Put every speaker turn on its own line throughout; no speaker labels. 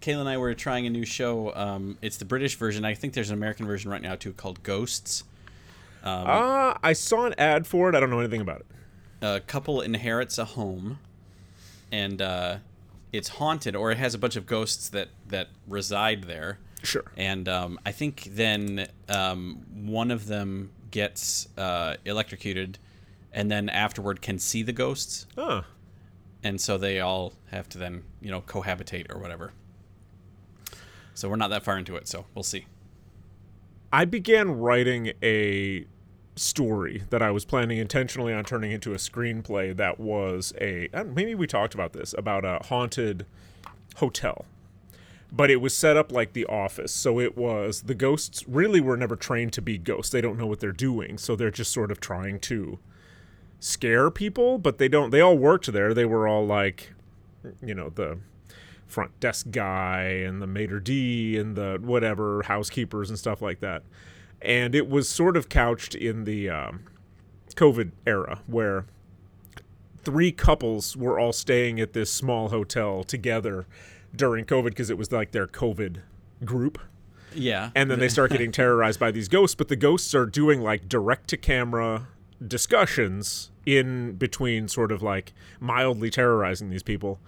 Kayla and I were trying a new show. Um, it's the British version. I think there's an American version right now too called Ghosts.
Ah, I saw an ad for it. I don't know anything about it.
A couple inherits a home, and uh, it's haunted, or it has a bunch of ghosts that that reside there.
Sure.
And um, I think then um, one of them gets uh, electrocuted, and then afterward can see the ghosts,
Oh,
and so they all have to then you know cohabitate or whatever. So we're not that far into it, so we'll see.
I began writing a story that I was planning intentionally on turning into a screenplay that was a maybe we talked about this about a haunted hotel. But it was set up like the office. So it was the ghosts really were never trained to be ghosts. They don't know what they're doing. So they're just sort of trying to scare people, but they don't they all worked there. They were all like you know, the front desk guy and the maitre d and the whatever housekeepers and stuff like that. And it was sort of couched in the um, covid era where three couples were all staying at this small hotel together during covid because it was like their covid group.
Yeah.
and then they start getting terrorized by these ghosts but the ghosts are doing like direct to camera discussions in between sort of like mildly terrorizing these people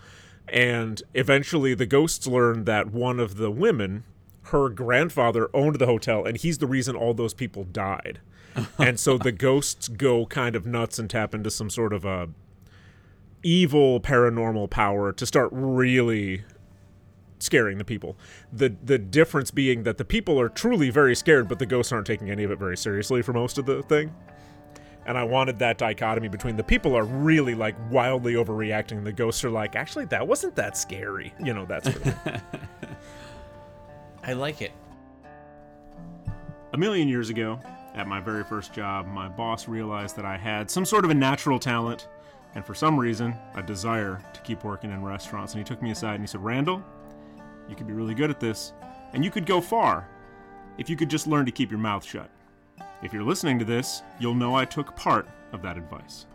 and eventually the ghosts learn that one of the women her grandfather owned the hotel and he's the reason all those people died and so the ghosts go kind of nuts and tap into some sort of a evil paranormal power to start really scaring the people. The the difference being that the people are truly very scared, but the ghosts aren't taking any of it very seriously for most of the thing. And I wanted that dichotomy between the people are really like wildly overreacting, and the ghosts are like, actually, that wasn't that scary. You know, that's sort of.
I like it.
A million years ago, at my very first job, my boss realized that I had some sort of a natural talent and for some reason, a desire to keep working in restaurants. And he took me aside and he said, Randall, you could be really good at this, and you could go far if you could just learn to keep your mouth shut. If you're listening to this, you'll know I took part of that advice.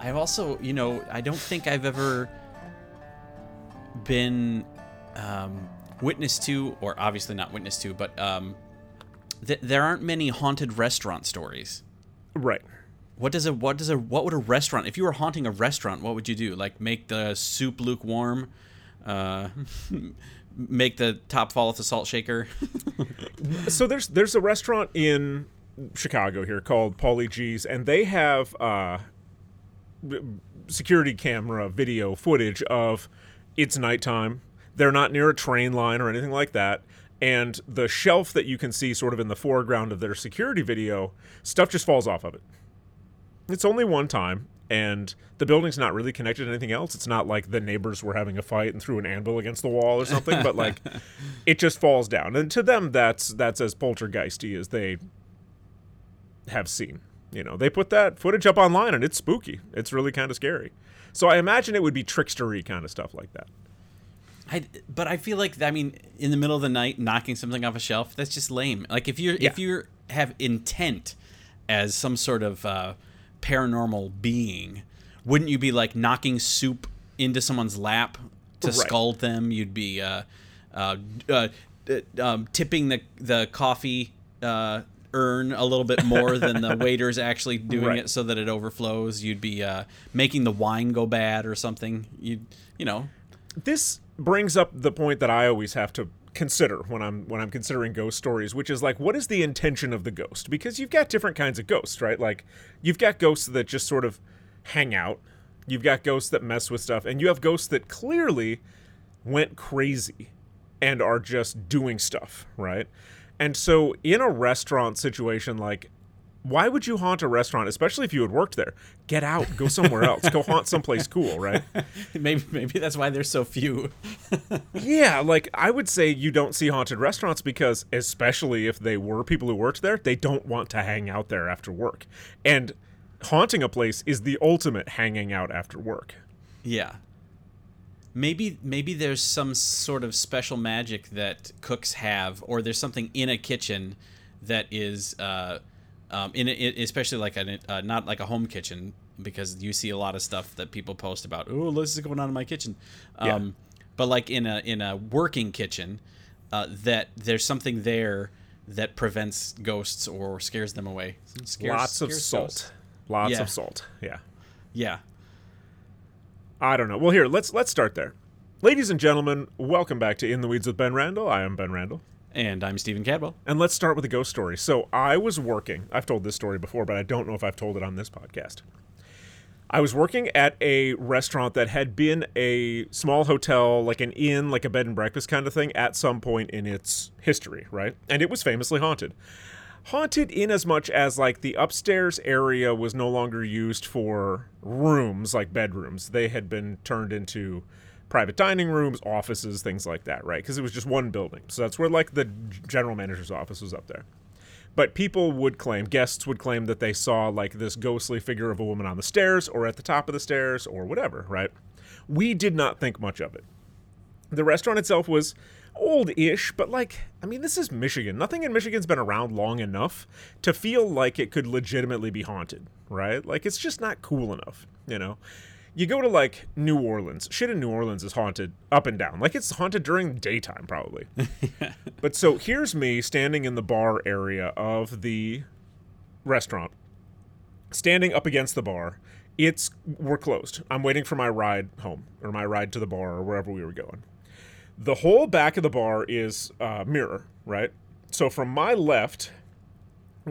I've also, you know, I don't think I've ever been um, witness to, or obviously not witness to, but um, th- there aren't many haunted restaurant stories.
right.
What does a what does a what would a restaurant if you were haunting a restaurant? What would you do? Like make the soup lukewarm, uh, make the top fall off the salt shaker.
so there's there's a restaurant in Chicago here called Paulie Gee's, and they have uh, security camera video footage of it's nighttime. They're not near a train line or anything like that. And the shelf that you can see sort of in the foreground of their security video, stuff just falls off of it. It's only one time, and the building's not really connected to anything else. It's not like the neighbors were having a fight and threw an anvil against the wall or something, but like it just falls down. And to them that's that's as poltergeisty as they have seen. You know, they put that footage up online and it's spooky. It's really kind of scary. So I imagine it would be trickstery kind of stuff like that.
I, but I feel like I mean, in the middle of the night, knocking something off a shelf, that's just lame. Like if you are if you have intent as some sort of uh, paranormal being, wouldn't you be like knocking soup into someone's lap to
Right.
scald them? You'd be uh, uh, uh, uh, um, tipping the the coffee. Uh, earn a little bit more than the waiter's actually doing
Right.
it so that it overflows you'd be uh, making the wine go bad or something you you know
this brings up the point that I always have to consider when I'm when I'm considering ghost stories, which is like what is the intention of the ghost? Because you've got different kinds of ghosts, right? Like you've got ghosts that just sort of hang out. You've got ghosts that mess with stuff, and you have ghosts that clearly went crazy and are just doing stuff, right? And so in a restaurant situation like why would you haunt a restaurant, especially if you had worked there? Get out, go somewhere else, go haunt someplace cool, right?
maybe maybe that's why there's so few.
Yeah, like I would say you don't see haunted restaurants because, especially if they were people who worked there, they don't want to hang out there after work. And haunting a place is the ultimate hanging out after work.
yeah. Maybe maybe there's some sort of special magic that cooks have, or there's something in a kitchen that is uh, um, in it, especially like a uh, not like a home kitchen because you see a lot of stuff that people post about. Oh, this is going on in my kitchen.
Yeah.
Um, but like in a in a working kitchen, uh, that there's something there that prevents ghosts or scares them away. Scares,
Lots of salt.
ghosts.
Lots
Yeah.
of salt. Yeah.
Yeah.
I don't know. Well, here let's let's start there. Ladies and gentlemen, welcome back to In the Weeds with Ben Randall. I am Ben Randall.
And I'm Stephen Cadwell.
And let's start with a ghost story. So I was working. I've told this story before, but I don't know if I've told it on this podcast. I was working at a restaurant that had been a small hotel, like an inn, like a bed and breakfast kind of thing, at some point in its history, right? And it was famously haunted. Haunted in as much as like the upstairs area was no longer used for rooms like bedrooms. They had been turned into private dining rooms, offices, things like that, right? Because it was just one building. So that's where like the general manager's office was up there. But people would claim, guests would claim that they saw like this ghostly figure of a woman on the stairs or at the top of the stairs or whatever, right? We did not think much of it. The restaurant itself was old ish, but like, I mean, this is Michigan. Nothing in Michigan's been around long enough to feel like it could legitimately be haunted, right? Like, it's just not cool enough, you know? You go to like New Orleans, shit in New Orleans is haunted up and down. Like, it's haunted during daytime, probably. But so here's me standing in the bar area of the restaurant, standing up against the bar. It's we're closed. I'm waiting for my ride home or my ride to the bar or wherever we were going. The whole back of the bar is uh, mirror, right? So from my left,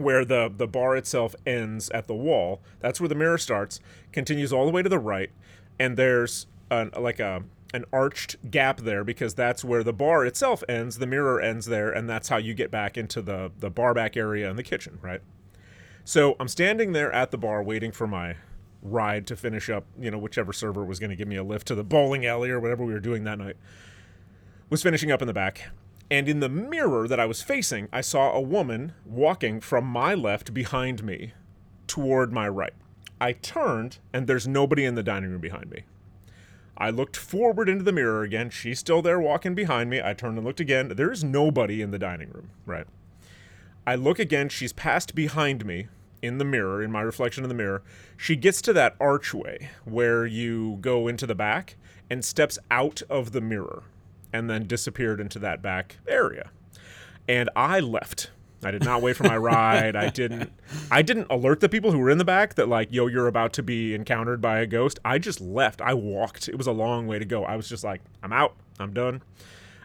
where the the bar itself ends at the wall, that's where the mirror starts, continues all the way to the right, and there's an like a an arched gap there because that's where the bar itself ends, the mirror ends there, and that's how you get back into the the bar back area and the kitchen, right? So I'm standing there at the bar waiting for my ride to finish up, you know, whichever server was going to give me a lift to the bowling alley or whatever we were doing that night. Was finishing up in the back. And in the mirror that I was facing, I saw a woman walking from my left behind me toward my right. I turned, and there's nobody in the dining room behind me. I looked forward into the mirror again. She's still there walking behind me. I turned and looked again. There's nobody in the dining room, right? I look again. She's passed behind me in the mirror, in my reflection in the mirror. She gets to that archway where you go into the back and steps out of the mirror and then disappeared into that back area. And I left. I did not wait for my ride. I didn't I didn't alert the people who were in the back that like, yo, you're about to be encountered by a ghost. I just left. I walked. It was a long way to go. I was just like, I'm out. I'm done.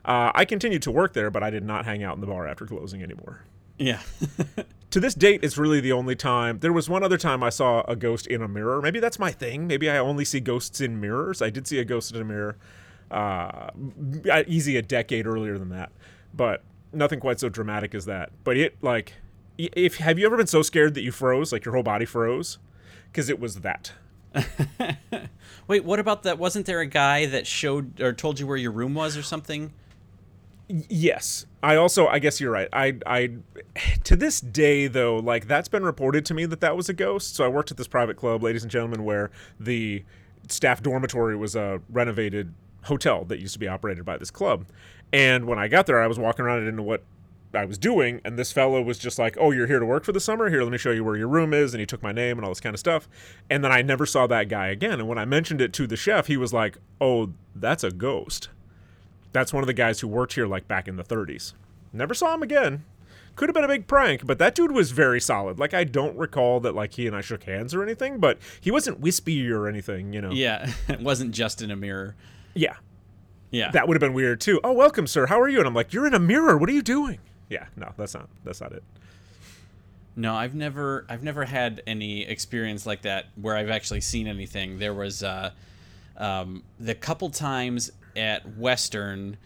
Uh, I continued to work there, but I did not hang out in the bar after closing anymore
Yeah.
to this date it's really the only time there was one other time i saw a ghost in a mirror maybe that's my thing maybe i only see ghosts in mirrors i did see a ghost in a mirror uh, easy a decade earlier than that but nothing quite so dramatic as that but it like if have you ever been so scared that you froze like your whole body froze because it was that
Wait, what about that? Wasn't there a guy that showed or told you where your room was or something?
Yes. I also I guess you're right. I I to this day though, like that's been reported to me that that was a ghost. So I worked at this private club, ladies and gentlemen, where the staff dormitory was a renovated hotel that used to be operated by this club. And when I got there, I was walking around, I didn't know what I was doing, and this fellow was just like, "Oh, you're here to work for the summer? Here, let me show you where your room is." And he took my name and all this kind of stuff. And then I never saw that guy again. And when I mentioned it to the chef, he was like, "Oh, that's a ghost." That's one of the guys who worked here like back in the 30s. Never saw him again. Could have been a big prank, but that dude was very solid. Like I don't recall that like he and I shook hands or anything, but he wasn't wispy or anything, you know.
Yeah, it wasn't just in a mirror.
Yeah.
Yeah.
That would have been weird too. Oh, welcome, sir. How are you? And I'm like, "You're in a mirror. What are you doing?" Yeah, no, that's not that's not it.
No, I've never I've never had any experience like that where I've actually seen anything. There was uh, um, the couple times at Western,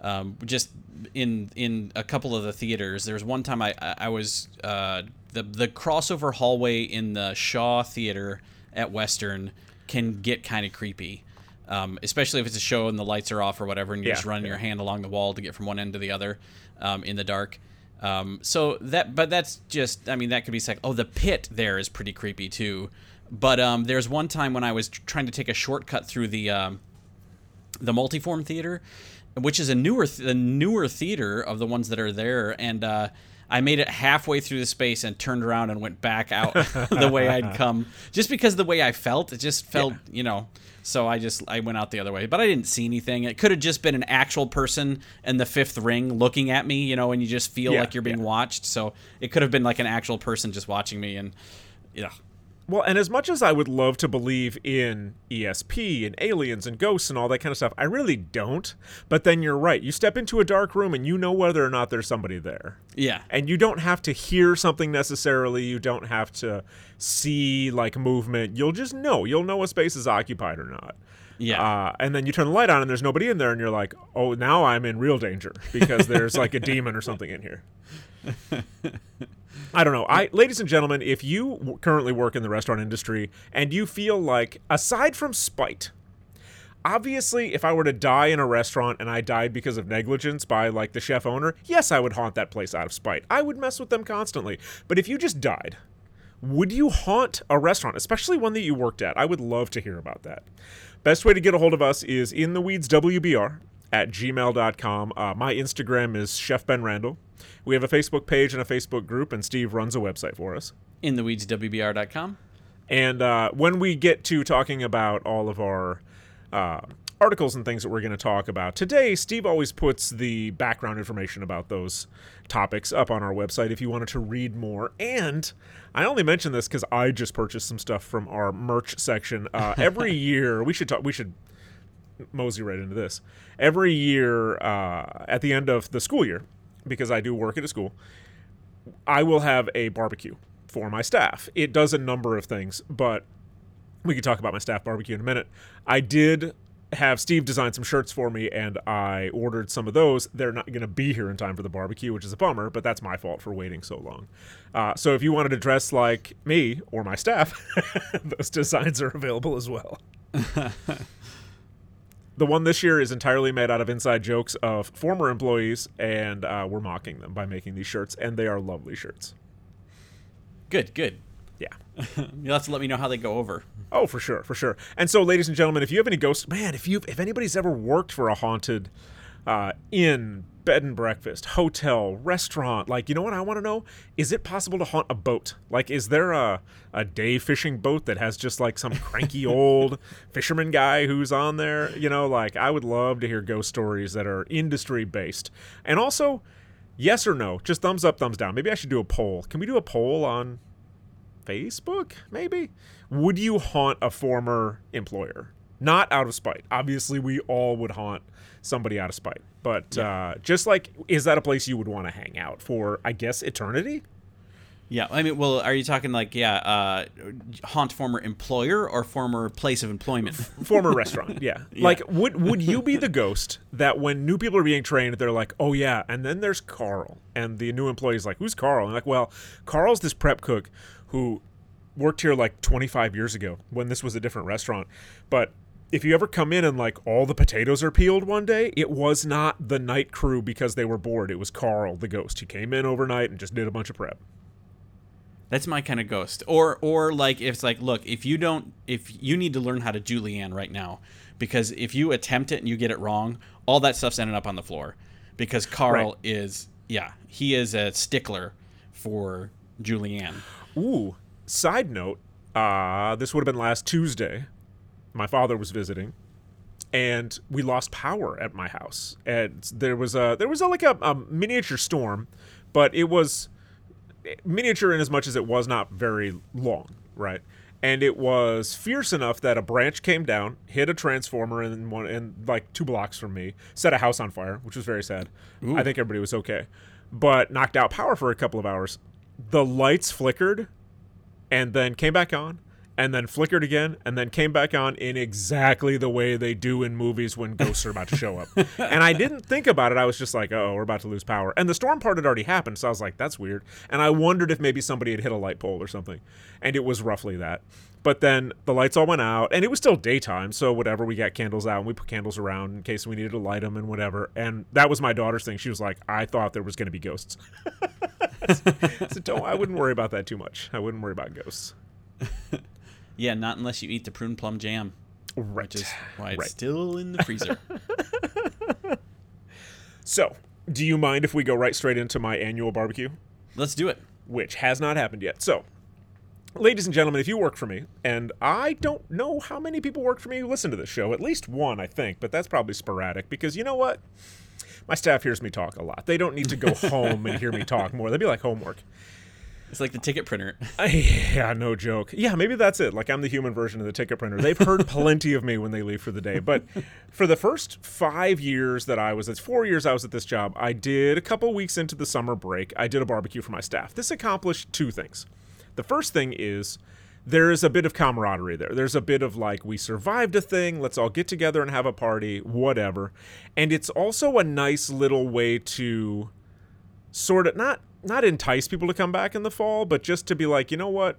um, just in in a couple of the theaters. There was one time I I I was uh, the the crossover hallway in the Shaw Theater at Western can get kind of creepy. Um, especially if it's a show and the lights are off or whatever, and you're
Yeah,
just running
yeah.
your hand along the wall to get from one end to the other um, in the dark. Um, so that, but that's just, I mean, that could be like, oh, the pit there is pretty creepy too. But um, there's one time when I was tr- trying to take a shortcut through the um, the multiform theater, which is a newer th- a newer theater of the ones that are there, and uh, I made it halfway through the space and turned around and went back out the way I'd come, just because the way I felt, it just felt,
Yeah.
you know. So I just I went out the other way, but I didn't see anything. It could have just been an actual person in the fifth ring looking at me, you know, and you just feel
Yeah,
like you're being
yeah.
watched. So it could have been like an actual person just watching me, and yeah,
Well, and as much as I would love to believe in ESP and aliens and ghosts and all that kind of stuff, I really don't. But then you're right. You step into a dark room and you know whether or not there's somebody there.
yeah,
And you don't have to hear something necessarily. You don't have to see like movement. You'll just know. You'll know a space is occupied or not.
yeah.
Uh, and then you turn the light on and there's nobody in there, and you're like, oh, now I'm in real danger because there's like a demon or something in here. I don't know. I, ladies and gentlemen, if you currently work in the restaurant industry and you feel like, aside from spite, obviously, if I were to die in a restaurant and I died because of negligence by like the chef owner, yes, I would haunt that place out of spite. I would mess with them constantly. But if you just died, would you haunt a restaurant, especially one that you worked at? I would love to hear about that. Best way to get a hold of us is in the weeds WBR at gmail.com. Uh, my Instagram is Chef Ben Randall. We have a Facebook page and a Facebook group, and Steve runs a website for us.
in the weeds WBR.com.
And uh, when we get to talking about all of our uh, articles and things that we're going to talk about today, Steve always puts the background information about those topics up on our website if you wanted to read more. And I only mention this because I just purchased some stuff from our merch section. Uh, every year, we should talk. We should mosey right into this. Every year, uh, at the end of the school year, because I do work at a school, I will have a barbecue for my staff. It does a number of things, but we can talk about my staff barbecue in a minute. I did have Steve design some shirts for me, and I ordered some of those. They're not going to be here in time for the barbecue, which is a bummer, but that's my fault for waiting so long. Uh, so if you wanted to dress like me or my staff, those designs are available as well. the one this year is entirely made out of inside jokes of former employees, and uh, we're mocking them by making these shirts, and they are lovely shirts.
Good, good.
Yeah.
You'll have to let me know how they go over.
Oh, for sure, for sure. And so, ladies and gentlemen, if you have any ghosts, man, if you if anybody's ever worked for a haunted uh, inn, bed and breakfast, hotel, restaurant, like you know what I want to know? Is it possible to haunt a boat? Like, is there a a day fishing boat that has just like some cranky old fisherman guy who's on there? You know, like I would love to hear ghost stories that are industry based, and also. Yes or no? Just thumbs up, thumbs down. Maybe I should do a poll. Can we do a poll on Facebook, maybe? Would you haunt a former employer? Not out of spite. Obviously, we all would haunt somebody out of spite. But uh, just like, is that a place you would want to hang out for, I guess, eternity?
Yeah, I mean, well, are you talking like yeah, uh, haunt former employer or former place of employment?
Former restaurant, yeah. Like, would would you be the ghost that when new people are being trained, they're like, oh yeah, and then there's Carl, and the new employee's like, who's Carl? And like, well, Carl's this prep cook who worked here like 25 years ago when this was a different restaurant, but. If you ever come in and like all the potatoes are peeled one day, it was not the night crew because they were bored. It was Carl, the ghost. He came in overnight and just did a bunch of prep.
That's my kind of ghost. Or or like if it's like, look, if you don't if you need to learn how to julienne right now because if you attempt it and you get it wrong, all that stuff's ending up on the floor because Carl
Right.
is yeah, he is a stickler for julienne.
Ooh, side note, uh, this would have been last Tuesday. My father was visiting, and we lost power at my house. And there was a there was a, like a, a miniature storm, but it was miniature in as much as it was not very long, right? And it was fierce enough that a branch came down, hit a transformer in one in like two blocks from me, set a house on fire, which was very sad. I think everybody was okay, but knocked out power for a couple of hours. The lights flickered, and then came back on, and then flickered again, and then came back on in exactly the way they do in movies when ghosts are about to show up. and I didn't think about it. I was just like, oh, we're about to lose power. And the storm part had already happened, so I was like, that's weird. And I wondered if maybe somebody had hit a light pole or something. And it was roughly that. But then the lights all went out, and it was still daytime, so whatever. We got candles out, and we put candles around in case we needed to light them and whatever. And that was my daughter's thing. She was like, I thought there was going to be ghosts. so don't, I wouldn't worry about that too much. I wouldn't worry about ghosts.
Yeah, not unless you eat the prune plum jam,
Right.
which is why it's
Right.
still in the freezer.
So, do you mind if we go right straight into my annual barbecue?
Let's do it.
which has not happened yet. So, ladies and gentlemen, if you work for me, and I don't know how many people work for me who listen to this show, at least one, I think, but that's probably sporadic because you know what? My staff hears me talk a lot. They don't need to go home and hear me talk more. They'd be like homework.
It's like the ticket printer.
yeah, no joke. Yeah, maybe that's it. Like I'm the human version of the ticket printer. They've heard plenty of me when they leave for the day. But for the first five years that I was, it's four years I was at this job. I did a couple weeks into the summer break. I did a barbecue for my staff. This accomplished two things. The first thing is there is a bit of camaraderie there. There's a bit of like, we survived a thing, let's all get together and have a party, whatever. And it's also a nice little way to sort of not not entice people to come back in the fall, but just to be like, you know what?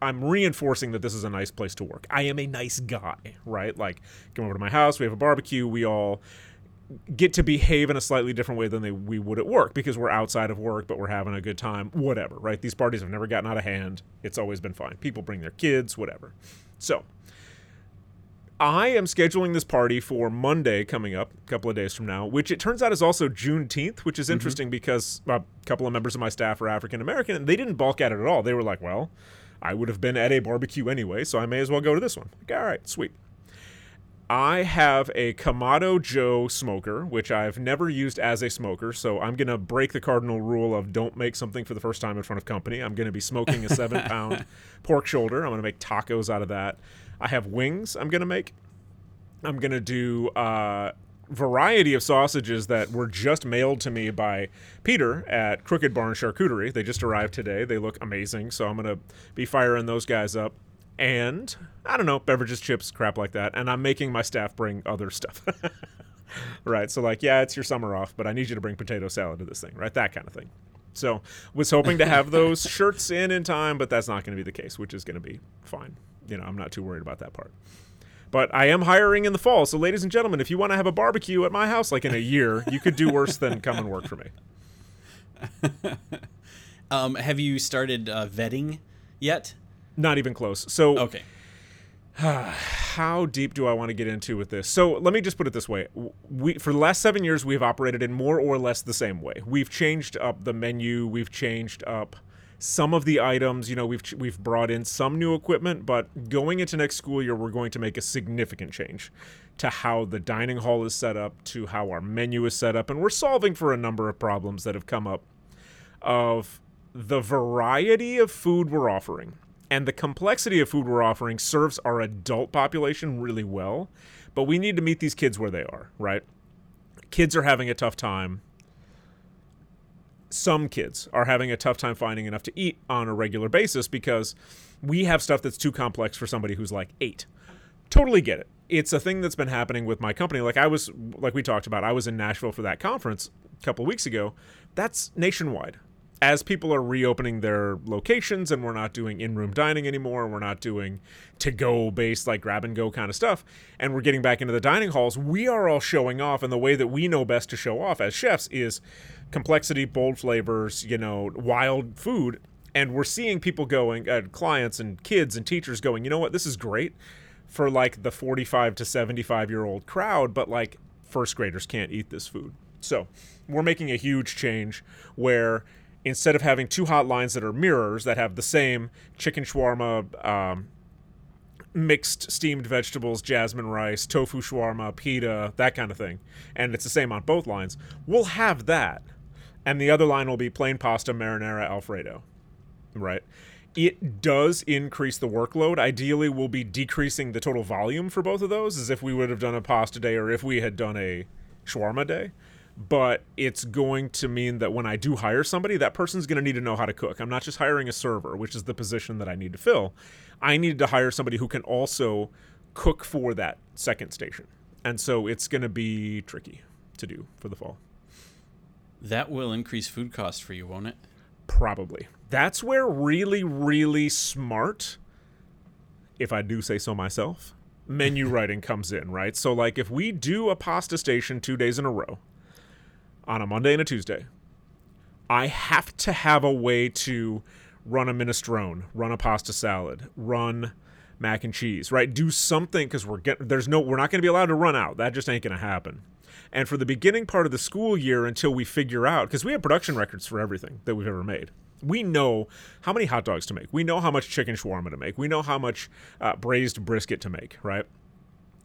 I'm reinforcing that this is a nice place to work. I am a nice guy, right? Like, come over to my house, we have a barbecue, we all get to behave in a slightly different way than they, we would at work because we're outside of work, but we're having a good time, whatever, right? These parties have never gotten out of hand. It's always been fine. People bring their kids, whatever. So, I am scheduling this party for Monday coming up, a couple of days from now, which it turns out is also Juneteenth, which is mm-hmm. interesting because a couple of members of my staff are African American and they didn't balk at it at all. They were like, well, I would have been at a barbecue anyway, so I may as well go to this one. Like, all right, sweet. I have a Kamado Joe smoker, which I've never used as a smoker, so I'm going to break the cardinal rule of don't make something for the first time in front of company. I'm going to be smoking a seven pound pork shoulder. I'm going to make tacos out of that. I have wings I'm going to make. I'm going to do a variety of sausages that were just mailed to me by Peter at Crooked Barn Charcuterie. They just arrived today. They look amazing, so I'm going to be firing those guys up and I don't know, beverages, chips, crap like that. And I'm making my staff bring other stuff. right. So like, yeah, it's your summer off, but I need you to bring potato salad to this thing, right? That kind of thing. So was hoping to have those shirts in in time, but that's not going to be the case, which is going to be fine. You know, I'm not too worried about that part. But I am hiring in the fall. So ladies and gentlemen, if you want to have a barbecue at my house like in a year, you could do worse than come and work for me.
Um, have you started uh, vetting yet?
Not even close. So
Okay.
how deep do I want to get into with this? So let me just put it this way: we for the last seven years we've operated in more or less the same way. We've changed up the menu, we've changed up some of the items. You know, we've we've brought in some new equipment, but going into next school year, we're going to make a significant change to how the dining hall is set up, to how our menu is set up, and we're solving for a number of problems that have come up of the variety of food we're offering and the complexity of food we're offering serves our adult population really well but we need to meet these kids where they are right kids are having a tough time some kids are having a tough time finding enough to eat on a regular basis because we have stuff that's too complex for somebody who's like 8 totally get it. It's a thing that's been happening with my company. Like i was like we talked about i was in nashville for that conference a couple weeks ago. That's nationwide. As people are reopening their locations and we're not doing in-room dining anymore we're not doing to-go based like grab and go kind of stuff and we're getting back into the dining halls we are all showing off and the way that we know best to show off as chefs is complexity bold flavors you know wild food. And we're seeing people going uh, clients and kids and teachers going you know what? This is great for like the 45 to 75 year old crowd but like first graders can't eat this food. So we're making a huge change where instead of having two hot lines that are mirrors that have the same chicken shawarma, um, mixed steamed vegetables, jasmine rice, tofu shawarma, pita, that kind of thing, and it's the same on both lines, we'll have that. And the other line will be plain pasta, marinara, alfredo. Right? It does increase the workload. Ideally, we'll be decreasing the total volume for both of those as if we would have done a pasta day or if we had done a shawarma day but it's going to mean that when I do hire somebody, that person's going to need to know how to cook. I'm not just hiring a server, which is the position that I need to fill. I need to hire somebody who can also cook for that second station. And so it's going to be tricky to do for the fall.
That will increase food costs for you, won't it?
Probably. That's where really, really smart, if I do say so myself, menu writing comes in, right? So, like, if we do a pasta station two days in a row, on a Monday and a Tuesday, I have to have a way to run a minestrone, run a pasta salad, run mac and cheese, right? Do something because we're getting there's no we're not going to be allowed to run out. That just ain't going to happen. And for the beginning part of the school year until we figure out because we have production records for everything that we've ever made. We know how many hot dogs to make. We know how much chicken shawarma to make. We know how much uh, braised brisket to make, right?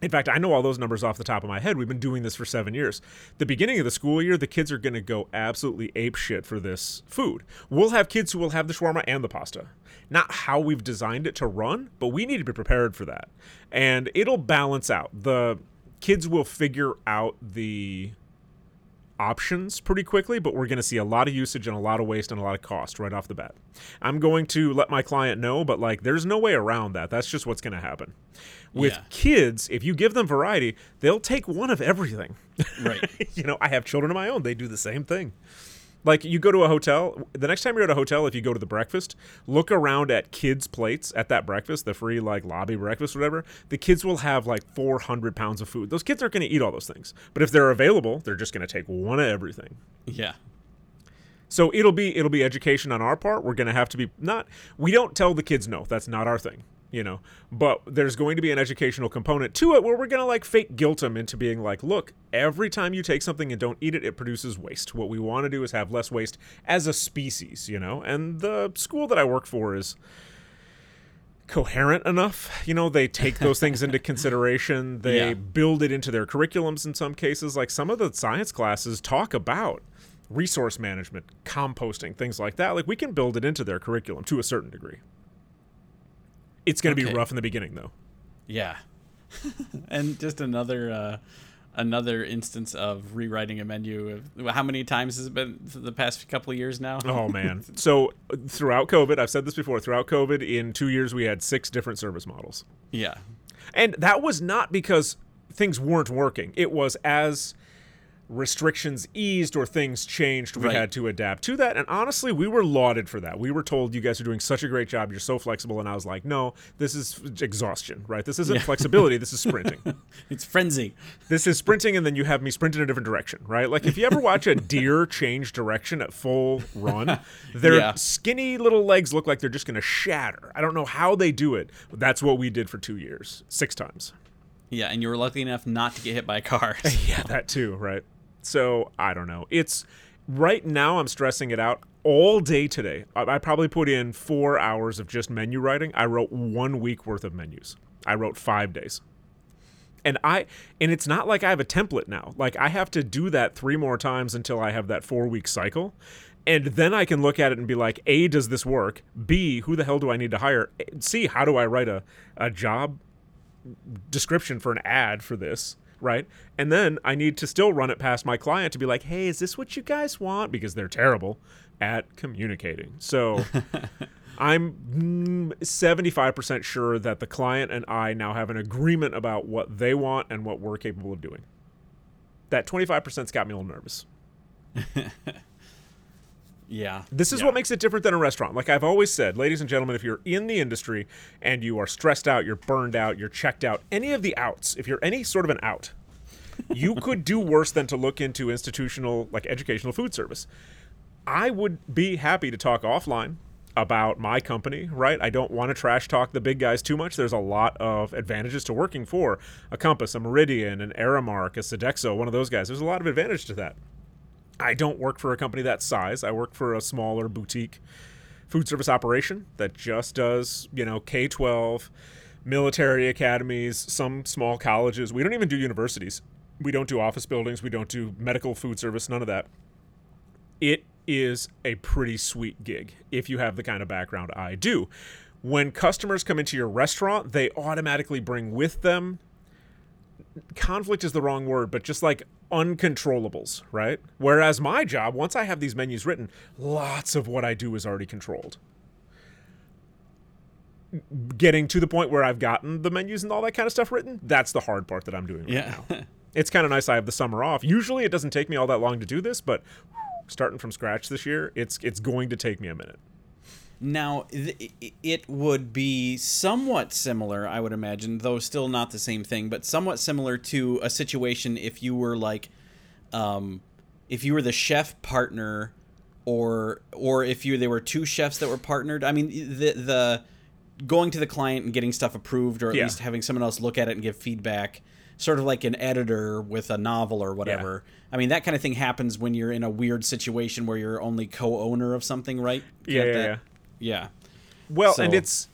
In fact, I know all those numbers off the top of my head. We've been doing this for seven years. The beginning of the school year, the kids are going to go absolutely ape shit for this food. We'll have kids who will have the shawarma and the pasta. Not how we've designed it to run, but we need to be prepared for that. And it'll balance out. The kids will figure out the options pretty quickly, but we're going to see a lot of usage and a lot of waste and a lot of cost right off the bat. I'm going to let my client know, but like there's no way around that. That's just what's going to happen. With
Yeah.
kids, if you give them variety, they'll take one of everything.
Right.
you know, I have children of my own. They do the same thing. Like you go to a hotel, the next time you're at a hotel, if you go to the breakfast, look around at kids' plates at that breakfast, the free like lobby breakfast, whatever. The kids will have like 400 pounds of food. Those kids aren't going to eat all those things, but if they're available, they're just going to take one of everything.
Yeah.
So it'll be it'll be education on our part. We're going to have to be not we don't tell the kids no. That's not our thing, you know. But there's going to be an educational component to it where we're going to like fake guilt them into being like, "Look, every time you take something and don't eat it, it produces waste. What we want to do is have less waste as a species, you know." And the school that I work for is coherent enough. You know, they take those things into consideration. They
Yeah.
build it into their curriculums in some cases. Like some of the science classes talk about resource management, composting, things like that. Like we can build it into their curriculum to a certain degree. It's going to be rough in the beginning though.
Yeah. and just another uh another instance of rewriting a menu. How many times has it been for the past couple of years now?
Oh man. so uh, throughout COVID, I've said this before, throughout COVID in 2 years we had 6 different service models.
Yeah.
And that was not because things weren't working. It was as restrictions eased or things changed, we
Right.
had to adapt to that. And honestly, we were lauded for that. We were told, you guys are doing such a great job. You're so flexible. And I was like, no, this is exhaustion, right? This isn't flexibility. This is sprinting.
It's frenzy.
this is sprinting, and then you have me sprint in a different direction, right? Like if you ever watch a deer change direction at full run, their
Yeah.
skinny little legs look like they're just going to shatter. I don't know how they do it, but that's what we did for two years, six times.
Yeah, and you were lucky enough not to get hit by a cars.
Yeah, that too, right? So I don't know. It's right now. I'm stressing it out all day today. I, probably put in four hours of just menu writing. I wrote one week worth of menus. I wrote five days. And I and it's not like I have a template now. Like I have to do that three more times until I have that four week cycle. And then I can look at it and be like, A, does this work? B, who the hell do I need to hire? C, how do I write a, a job description for an ad for this, right? And then I need to still run it past my client to be like, hey, is this what you guys want? Because they're terrible at communicating. So I'm mm, 75% sure that the client and I now have an agreement about what they want and what we're capable of doing. That 25%'s got me a little nervous.
yeah.
This is
Yeah.
what makes it different than a restaurant. Like I've always said, ladies and gentlemen, if you're in the industry and you are stressed out, you're burned out, you're checked out, any of the outs, if you're any sort of an out, you could do worse than to look into institutional, like educational food service. I would be happy to talk offline about my company, right? I don't want to trash talk the big guys too much. There's a lot of advantages to working for a Compass, a Meridian, an Aramark, a Sodexo, one of those guys. There's a lot of advantage to that. I don't work for a company that size. I work for a smaller boutique food service operation that just does, you know, K 12, military academies, some small colleges. We don't even do universities. We don't do office buildings. We don't do medical food service, none of that. It is a pretty sweet gig if you have the kind of background I do. When customers come into your restaurant, they automatically bring with them conflict is the wrong word, but just like uncontrollables, right? Whereas my job, once I have these menus written, lots of what I do is already controlled. Getting to the point where I've gotten the menus and all that kind of stuff written, that's the hard part that I'm doing right
Yeah.
now. It's kind of nice I have the summer off. Usually it doesn't take me all that long to do this, but starting from scratch this year, it's it's going to take me a minute.
Now, th- it would be somewhat similar, I would imagine, though still not the same thing, but somewhat similar to a situation if you were like, um, if you were the chef partner, or or if you there were two chefs that were partnered. I mean, the the going to the client and getting stuff approved, or at
Yeah.
least having someone else look at it and give feedback, sort of like an editor with a novel or whatever. I mean, that kind of thing happens when you're in a weird situation where you're only co-owner of something, right?
Yeah,
Get
yeah,
that? yeah.
Well, and it's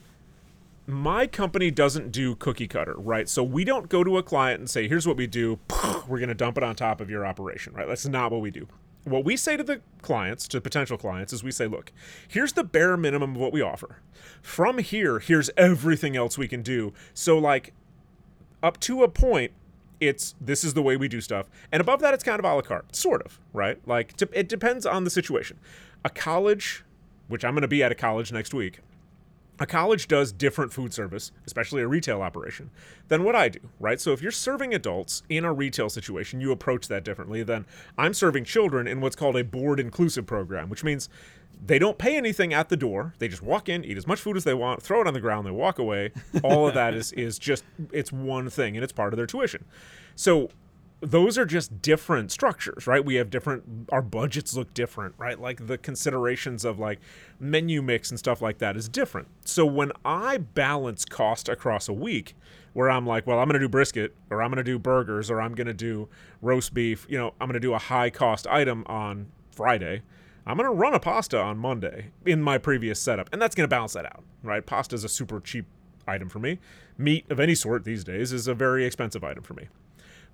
my company doesn't do cookie cutter, right? So we don't go to a client and say, "Here's what we do. We're going to dump it on top of your operation," right? That's not what we do. What we say to the clients, to potential clients, is we say, "Look, here's the bare minimum of what we offer. From here, here's everything else we can do." So like up to a point it's this is the way we do stuff and above that it's kind of a la carte sort of right like it depends on the situation a college which i'm going to be at a college next week a college does different food service, especially a retail operation, than what I do, right? So if you're serving adults in a retail situation, you approach that differently than I'm serving children in what's called a board inclusive program, which means they don't pay anything at the door. They just walk in, eat as much food as they want, throw it on the ground, they walk away. All of that is is just it's one thing and it's part of their tuition. So those are just different structures, right? We have different our budgets look different, right? Like the considerations of like menu mix and stuff like that is different. So when I balance cost across a week, where I'm like, well, I'm going to do brisket or I'm going to do burgers or I'm going to do roast beef, you know, I'm going to do a high cost item on Friday. I'm going to run a pasta on Monday in my previous setup, and that's going to balance that out, right? Pasta is a super cheap item for me. Meat of any sort these days is a very expensive item for me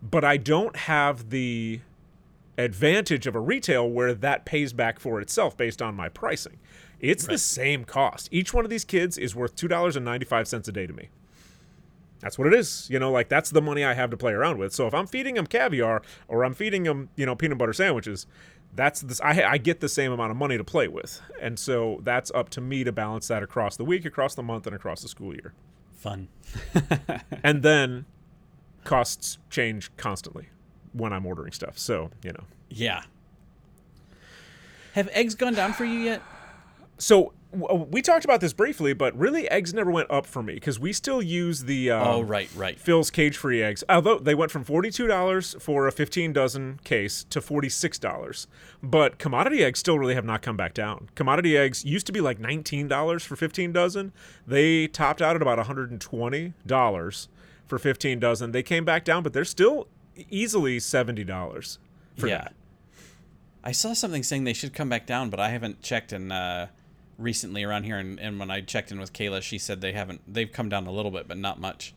but I don't have the advantage of a retail where that pays back for itself based on my pricing. It's the same cost. Each one of these kids is worth $2.95 a day to me. That's what it is. You know, like that's the money I have to play around with. So if I'm feeding them caviar or I'm feeding them, you know, peanut butter sandwiches, that's this I, I get the same amount of money to play with. And so that's up to me to balance that across the week, across the month, and across the school year.
Fun.
And then costs change constantly when I'm ordering stuff. So, you know.
Yeah. Have eggs gone down for you yet?
So w- we talked about this briefly, but really eggs never went up for me because we still use the um,
oh, right, right.
Phil's cage free eggs. Although they went from $42 for a 15 dozen case to $46. But commodity eggs still really have not come back down. Commodity eggs used to be like $19 for 15 dozen. They topped out at about $120 for 15 dozen. They came back down, but they're still easily $70 for
yeah.
that.
I saw something saying they should come back down, but I haven't checked in uh, recently around here. And, and when I checked in with Kayla, she said they haven't. They've come down a little bit, but not much.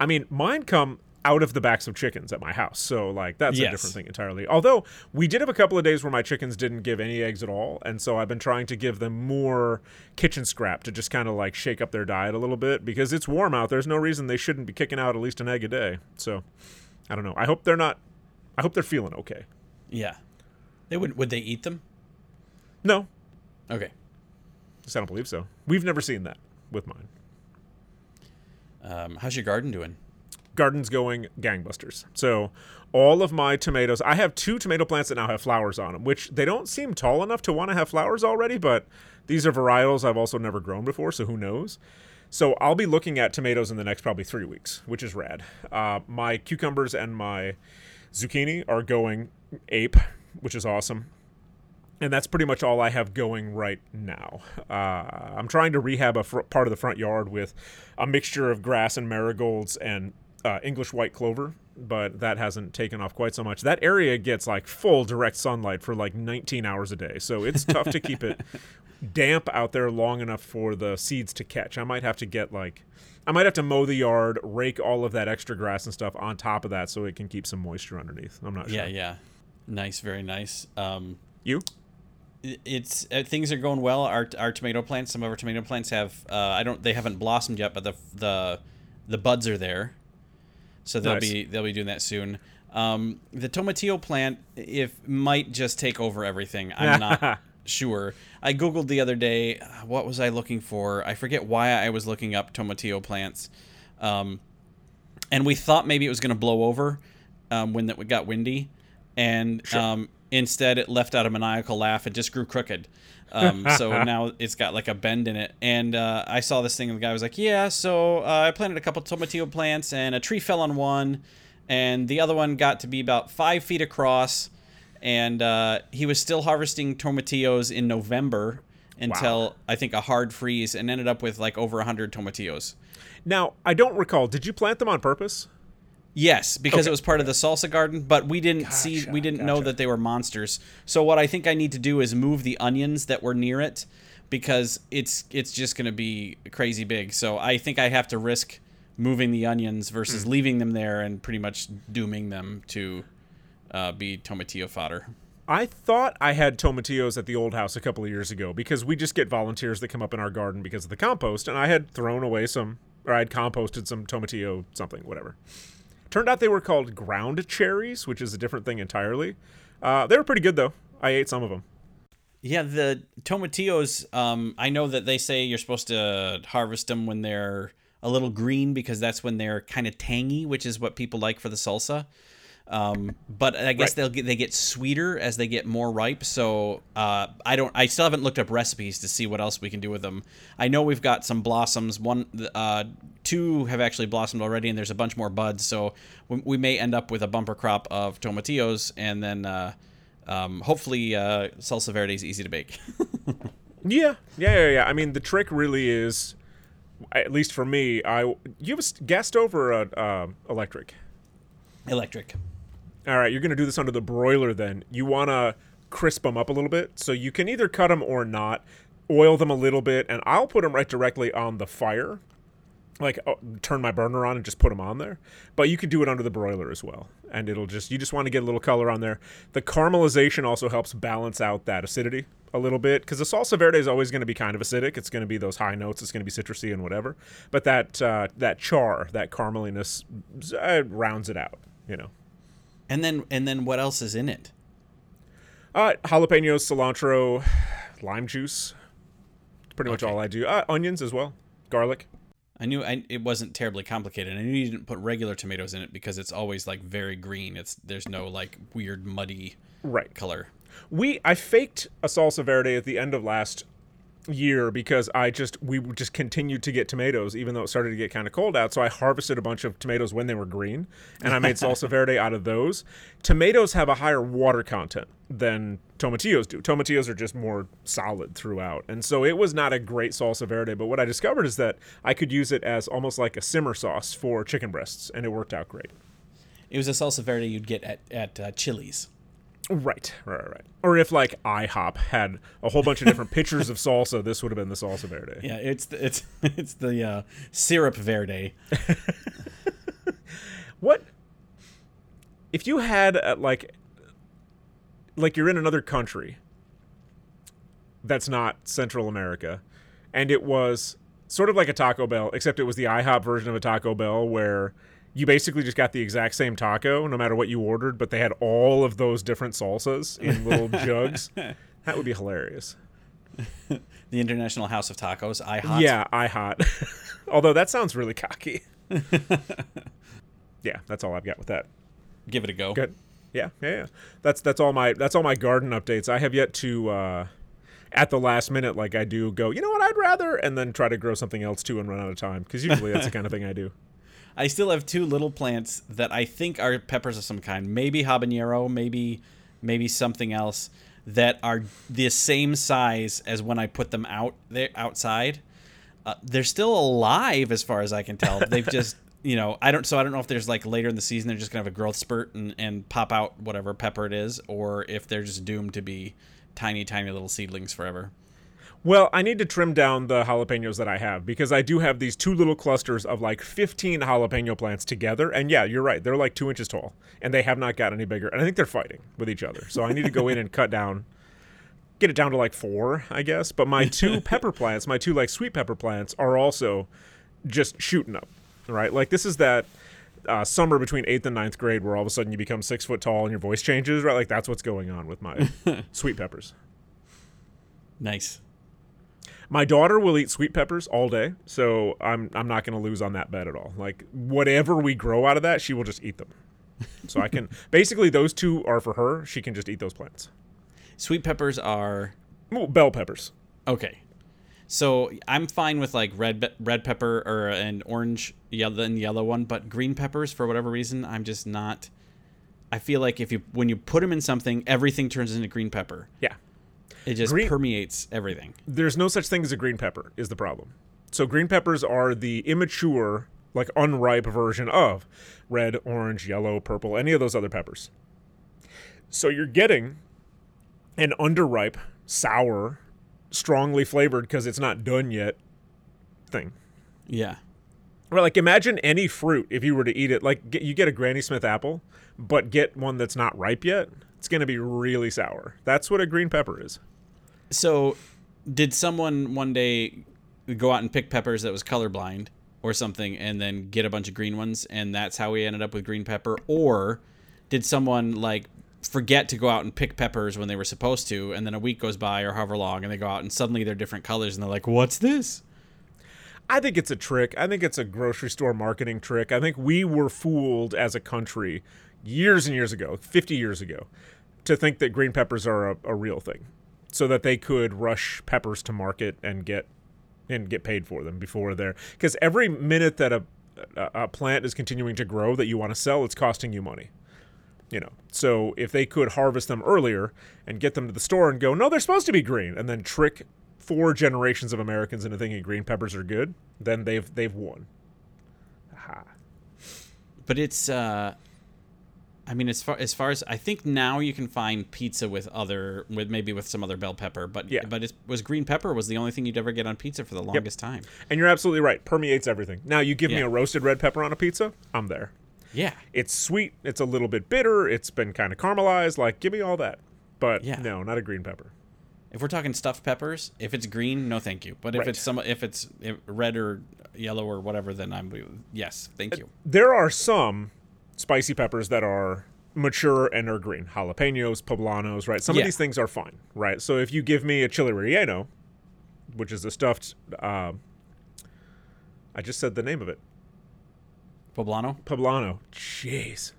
I mean, mine come out of the backs of chickens at my house. So, like, that's a different thing entirely. Although, we did have a couple of days where my chickens didn't give any eggs at all. And so I've been trying to give them more kitchen scrap to just kind of like shake up their diet a little bit because it's warm out. There's no reason they shouldn't be kicking out at least an egg a day. So, I don't know. I hope they're not, I hope they're feeling okay.
Yeah. They would. Would they eat them?
No,
Okay.
just I don't believe so. We've never seen that with mine.
Um, how's your garden doing?
Garden's going gangbusters. So all of my tomatoes, I have two tomato plants that now have flowers on them, which they don't seem tall enough to want to have flowers already, but these are varietals I've also never grown before, so who knows? So I'll be looking at tomatoes in the next probably three weeks, which is rad. Uh, my cucumbers and my zucchini are going ape, which is awesome. And that's pretty much all I have going right now. Uh, I'm trying to rehab a fr- part of the front yard with a mixture of grass and marigolds and uh, English white clover, but that hasn't taken off quite so much. That area gets like full direct sunlight for like 19 hours a day, so it's tough to keep it damp out there long enough for the seeds to catch. I might have to get like, I might have to mow the yard, rake all of that extra grass and stuff on top of that so it can keep some moisture underneath. I'm not sure.
yeah. Yeah. Nice, very nice. Um,
You?
it's uh, things are going well. Our our tomato plants, some of our tomato plants have. Uh, I don't. They haven't blossomed yet, but the the the buds are there. So they'll
Nice.
be they'll be doing that soon. Um, the tomatillo plant, if might just take over everything. I'm not sure. I googled the other day. uh, What was I looking for? I forget why I was looking up tomatillo plants. Um, and we thought maybe it was going to blow over um, when it got windy, and um, instead it left out a maniacal laugh. It just grew crooked. Um, so now it's got like a bend in it. And uh, I saw this thing, and the guy was like, "Yeah, so uh, I planted a couple tomatillo plants, and a tree fell on one, and the other one got to be about five feet across." And uh, he was still harvesting tomatillos in November, until I think a hard freeze and ended up with like over 100 tomatillos.
Now, I don't recall. Did you plant them on purpose?
Yes, because
Okay.
it was part of the salsa garden, but we didn't see we didn't know that they were monsters. So what I think I need to do is move the onions that were near it because it's it's just going to be crazy big. So I think I have to risk moving the onions versus leaving them there and pretty much dooming them to uh, be tomatillo fodder.
I thought I had tomatillos at the old house a couple of years ago because we just get volunteers that come up in our garden because of the compost, and I had thrown away some, or I had composted some tomatillo something, whatever. Turned out they were called ground cherries, which is a different thing entirely. Uh, they were pretty good though. I ate some of them.
Yeah, the tomatillos. Um, I know that they say you're supposed to harvest them when they're a little green because that's when they're kind of tangy, which is what people like for the salsa. Um, but I guess
Right.
they'll get they get sweeter as they get more ripe. So uh, I don't. I still haven't looked up recipes to see what else we can do with them. I know we've got some blossoms. One, uh, two have actually blossomed already, and there's a bunch more buds. So we, we may end up with a bumper crop of tomatillos, and then. Uh, um, hopefully, uh, salsa verde is easy to bake.
Yeah, yeah, yeah, yeah. I mean, the trick really is, at least for me, I you have a gas stove or a uh, electric.
Electric.
All right, you're to do this under the broiler then. You want to crisp them up a little bit. So you can either cut them or not, oil them a little bit, and I'll put them right directly on the fire. Like uh, turn my burner on and just put them on there. But you could do it under the broiler as well. And it'll just you just want to get a little color on there. The caramelization also helps balance out that acidity a little bit because the salsa verde is always going to be kind of acidic. It's going to be those high notes. It's going to be citrusy and whatever. But that uh, that char, that carameliness, uh, rounds it out. You know.
And then and then what else is in it?
Uh, jalapenos, cilantro, lime juice. Pretty much
Okay.
all I do. Uh, onions as well. Garlic.
I knew I, it wasn't terribly complicated. I knew you didn't put regular tomatoes in it because it's always like very green. It's there's no like weird muddy
Right.
color.
We I faked a salsa verde at the end of last year because I just we just continued to get tomatoes even though it started to get kind of cold out. So I harvested a bunch of tomatoes when they were green and I made salsa verde out of those. Tomatoes have a higher water content than tomatillos do. Tomatillos are just more solid throughout. And so it was not a great salsa verde, but what I discovered is that I could use it as almost like a simmer sauce for chicken breasts and it worked out great.
It was a salsa verde you'd get at at uh, Chili's.
Right, right, right. Or if like IHOP had a whole bunch of different pitchers of salsa, this would have been the salsa verde.
Yeah, it's the, it's it's the uh, syrup verde.
What if you had uh, like like you're in another country that's not Central America and it was sort of like a Taco Bell except it was the IHOP version of a Taco Bell where you basically just got the exact same taco no matter what you ordered but they had all of those different salsas in little jugs. That would be hilarious.
The International House of Tacos. IHOT.
Yeah, I hot. Although that sounds really cocky. yeah, that's all I've got with that.
Give it a go.
Good. Yeah, yeah, yeah. That's that's all my that's all my garden updates. I have yet to uh at the last minute like I do go, you know what, I'd rather and then try to grow something else too and run out of time because usually that's the kind of thing I do.
I still have two little plants that I think are peppers of some kind. Maybe habanero, maybe maybe something else that are the same size as when I put them out there outside. Uh, they're still alive as far as I can tell. They've just you know I don't so I don't know if there's like later in the season they're just gonna have a growth spurt and, and pop out whatever pepper it is, or if they're just doomed to be tiny tiny little seedlings forever.
Well, I need to trim down the jalapenos that I have because I do have these two little clusters of like 15 jalapeno plants together. And yeah, you're right. They're like two inches tall and they have not got any bigger. And I think they're fighting with each other. So I need to go in and cut down, get it down to like four, I guess. But my two pepper plants, my two like sweet pepper plants, are also just shooting up, right? Like this is that. Uh, summer between eighth and ninth grade, where all of a sudden you become six foot tall and your voice changes, right? Like that's what's going on with my sweet peppers.
Nice.
My daughter will eat sweet peppers all day, so I'm I'm not going to lose on that bet at all. Like whatever we grow out of that, she will just eat them. So I can basically those two are for her. She can just eat those plants.
Sweet peppers are
Well, bell peppers.
Okay. So I'm fine with like red red pepper or an orange yellow and yellow one, but green peppers for whatever reason I'm just not. I feel like if you when you put them in something, everything turns into green pepper.
Yeah.
It just
Green-
permeates everything.
there's no such thing as a green pepper is the problem. So green peppers are the immature, like unripe version of red, orange, yellow, purple, any of those other peppers. So you're getting an underripe, sour, strongly flavored because it's not done yet thing.
Yeah.
Or like imagine any fruit if you were to eat it like get, you get a Granny Smith apple, but get one that's not ripe yet. It's going to be really sour. That's what a green pepper is.
So, did someone one day go out and pick peppers that was colorblind or something, and then get a bunch of green ones, and that's how we ended up with green pepper? Or did someone like forget to go out and pick peppers when they were supposed to, and then a week goes by or however long, and they go out and suddenly they're different colors, and they're like, "What's this?"
I think it's a trick. I think it's a grocery store marketing trick. I think we were fooled as a country years and years ago, 50 years ago, to think that green peppers are a, a real thing so that they could rush peppers to market and get and get paid for them before they're because every minute that a, a plant is continuing to grow that you want to sell, it's costing you money. You know, so if they could harvest them earlier and get them to the store and go, no, they're supposed to be green, and then trick four generations of Americans into thinking green peppers are good, then they've they've won. Aha.
But it's, uh, I mean, as far as far as I think now you can find pizza with other with maybe with some other bell pepper, but
Yeah.
but it was green pepper was the only thing you'd ever get on pizza for the longest time.
And you're absolutely right. Permeates everything. Now you give me a roasted red pepper on a pizza, I'm there.
Yeah.
It's sweet. It's a little bit bitter. It's been kind of caramelized. Like, give me all that. But
Yeah.
no, not a green pepper.
If we're talking stuffed peppers, if it's green, no thank you. But if
Right.
it's some if it's red or yellow or whatever, then I'm yes, thank uh, you.
There are some spicy peppers that are mature and are green. Jalapenos, poblanos, right? Some
Yeah.
of these things are fine, right? So if you give me a chili relleno, which is a stuffed, uh, I just said the name of it,
Poblano?
poblano. Jeez.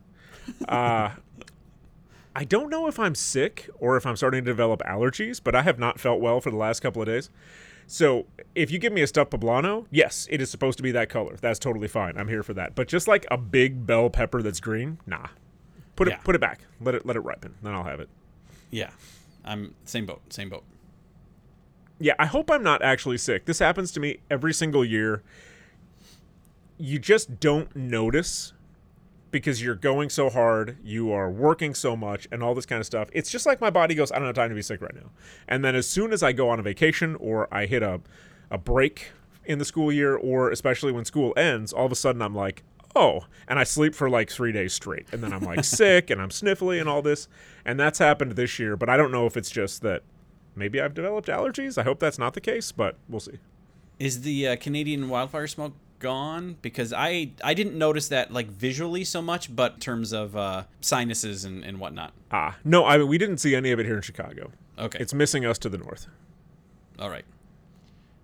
Uh, I don't know if I'm sick or if I'm starting to develop allergies, but I have not felt well for the last couple of days. So if you give me a stuffed poblano, yes, it is supposed to be that color. That's totally fine. I'm here for that. But just like a big bell pepper that's green, nah. Put
Yeah.
it put it back. Let it let it ripen. Then I'll have it.
Yeah. I'm same boat, same boat.
Yeah, I hope I'm not actually sick. This happens to me every single year. You just don't notice because you're going so hard, you are working so much, and all this kind of stuff. It's just like my body goes, I don't have time to be sick right now. And then as soon as I go on a vacation or I hit a, a break in the school year, or especially when school ends, all of a sudden I'm like, oh, and I sleep for like three days straight. And then I'm like sick and I'm sniffly and all this. And that's happened this year, but I don't know if it's just that maybe I've developed allergies. I hope that's not the case, but we'll see.
Is the uh, Canadian wildfire smoke gone? Because I I didn't notice that like visually so much, but in terms of uh, sinuses and, and whatnot.
Ah, no, I mean, we didn't see any of it here in Chicago.
Okay.
It's missing us to the north.
All right.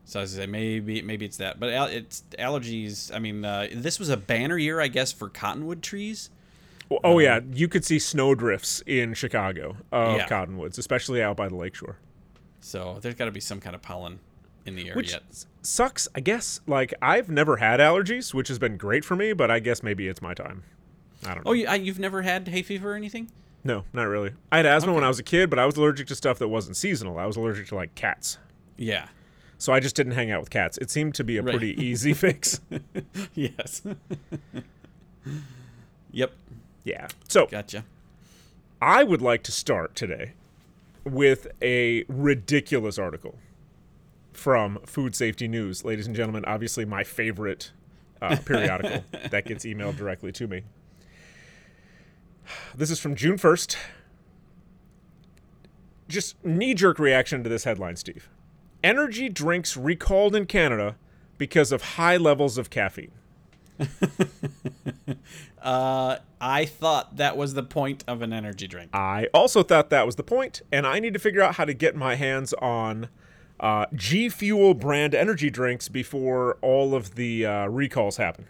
So I was gonna say maybe maybe it's that, but al- it's allergies. I mean, uh, this was a banner year, I guess, for cottonwood trees.
Oh, oh, yeah, you could see snowdrifts in Chicago of
Yeah.
cottonwoods, especially out by the lakeshore.
So there's got to be some kind of pollen in the air
Which
yet.
sucks, I guess. Like I've never had allergies, which has been great for me, but I guess maybe it's my time. I don't oh, know.
Oh, you, I, you've never had hay fever or anything?
No, not really. I had asthma when I was a kid, but I was allergic to stuff that wasn't seasonal. I was allergic to like cats.
Yeah.
So I just didn't hang out with cats. It seemed to be a
Right.
pretty easy fix.
yes. yep.
Yeah. So
Gotcha.
I would like to start today with a ridiculous article from Food Safety News. Ladies and gentlemen, obviously my favorite uh, periodical that gets emailed directly to me. This is from June 1st. Just knee jerk reaction to this headline, Steve. Energy drinks recalled in Canada because of high levels of caffeine.
Uh, I thought that was the point of an energy drink.
I also thought that was the point, and I need to figure out how to get my hands on uh, G Fuel brand energy drinks before all of the uh, recalls happen.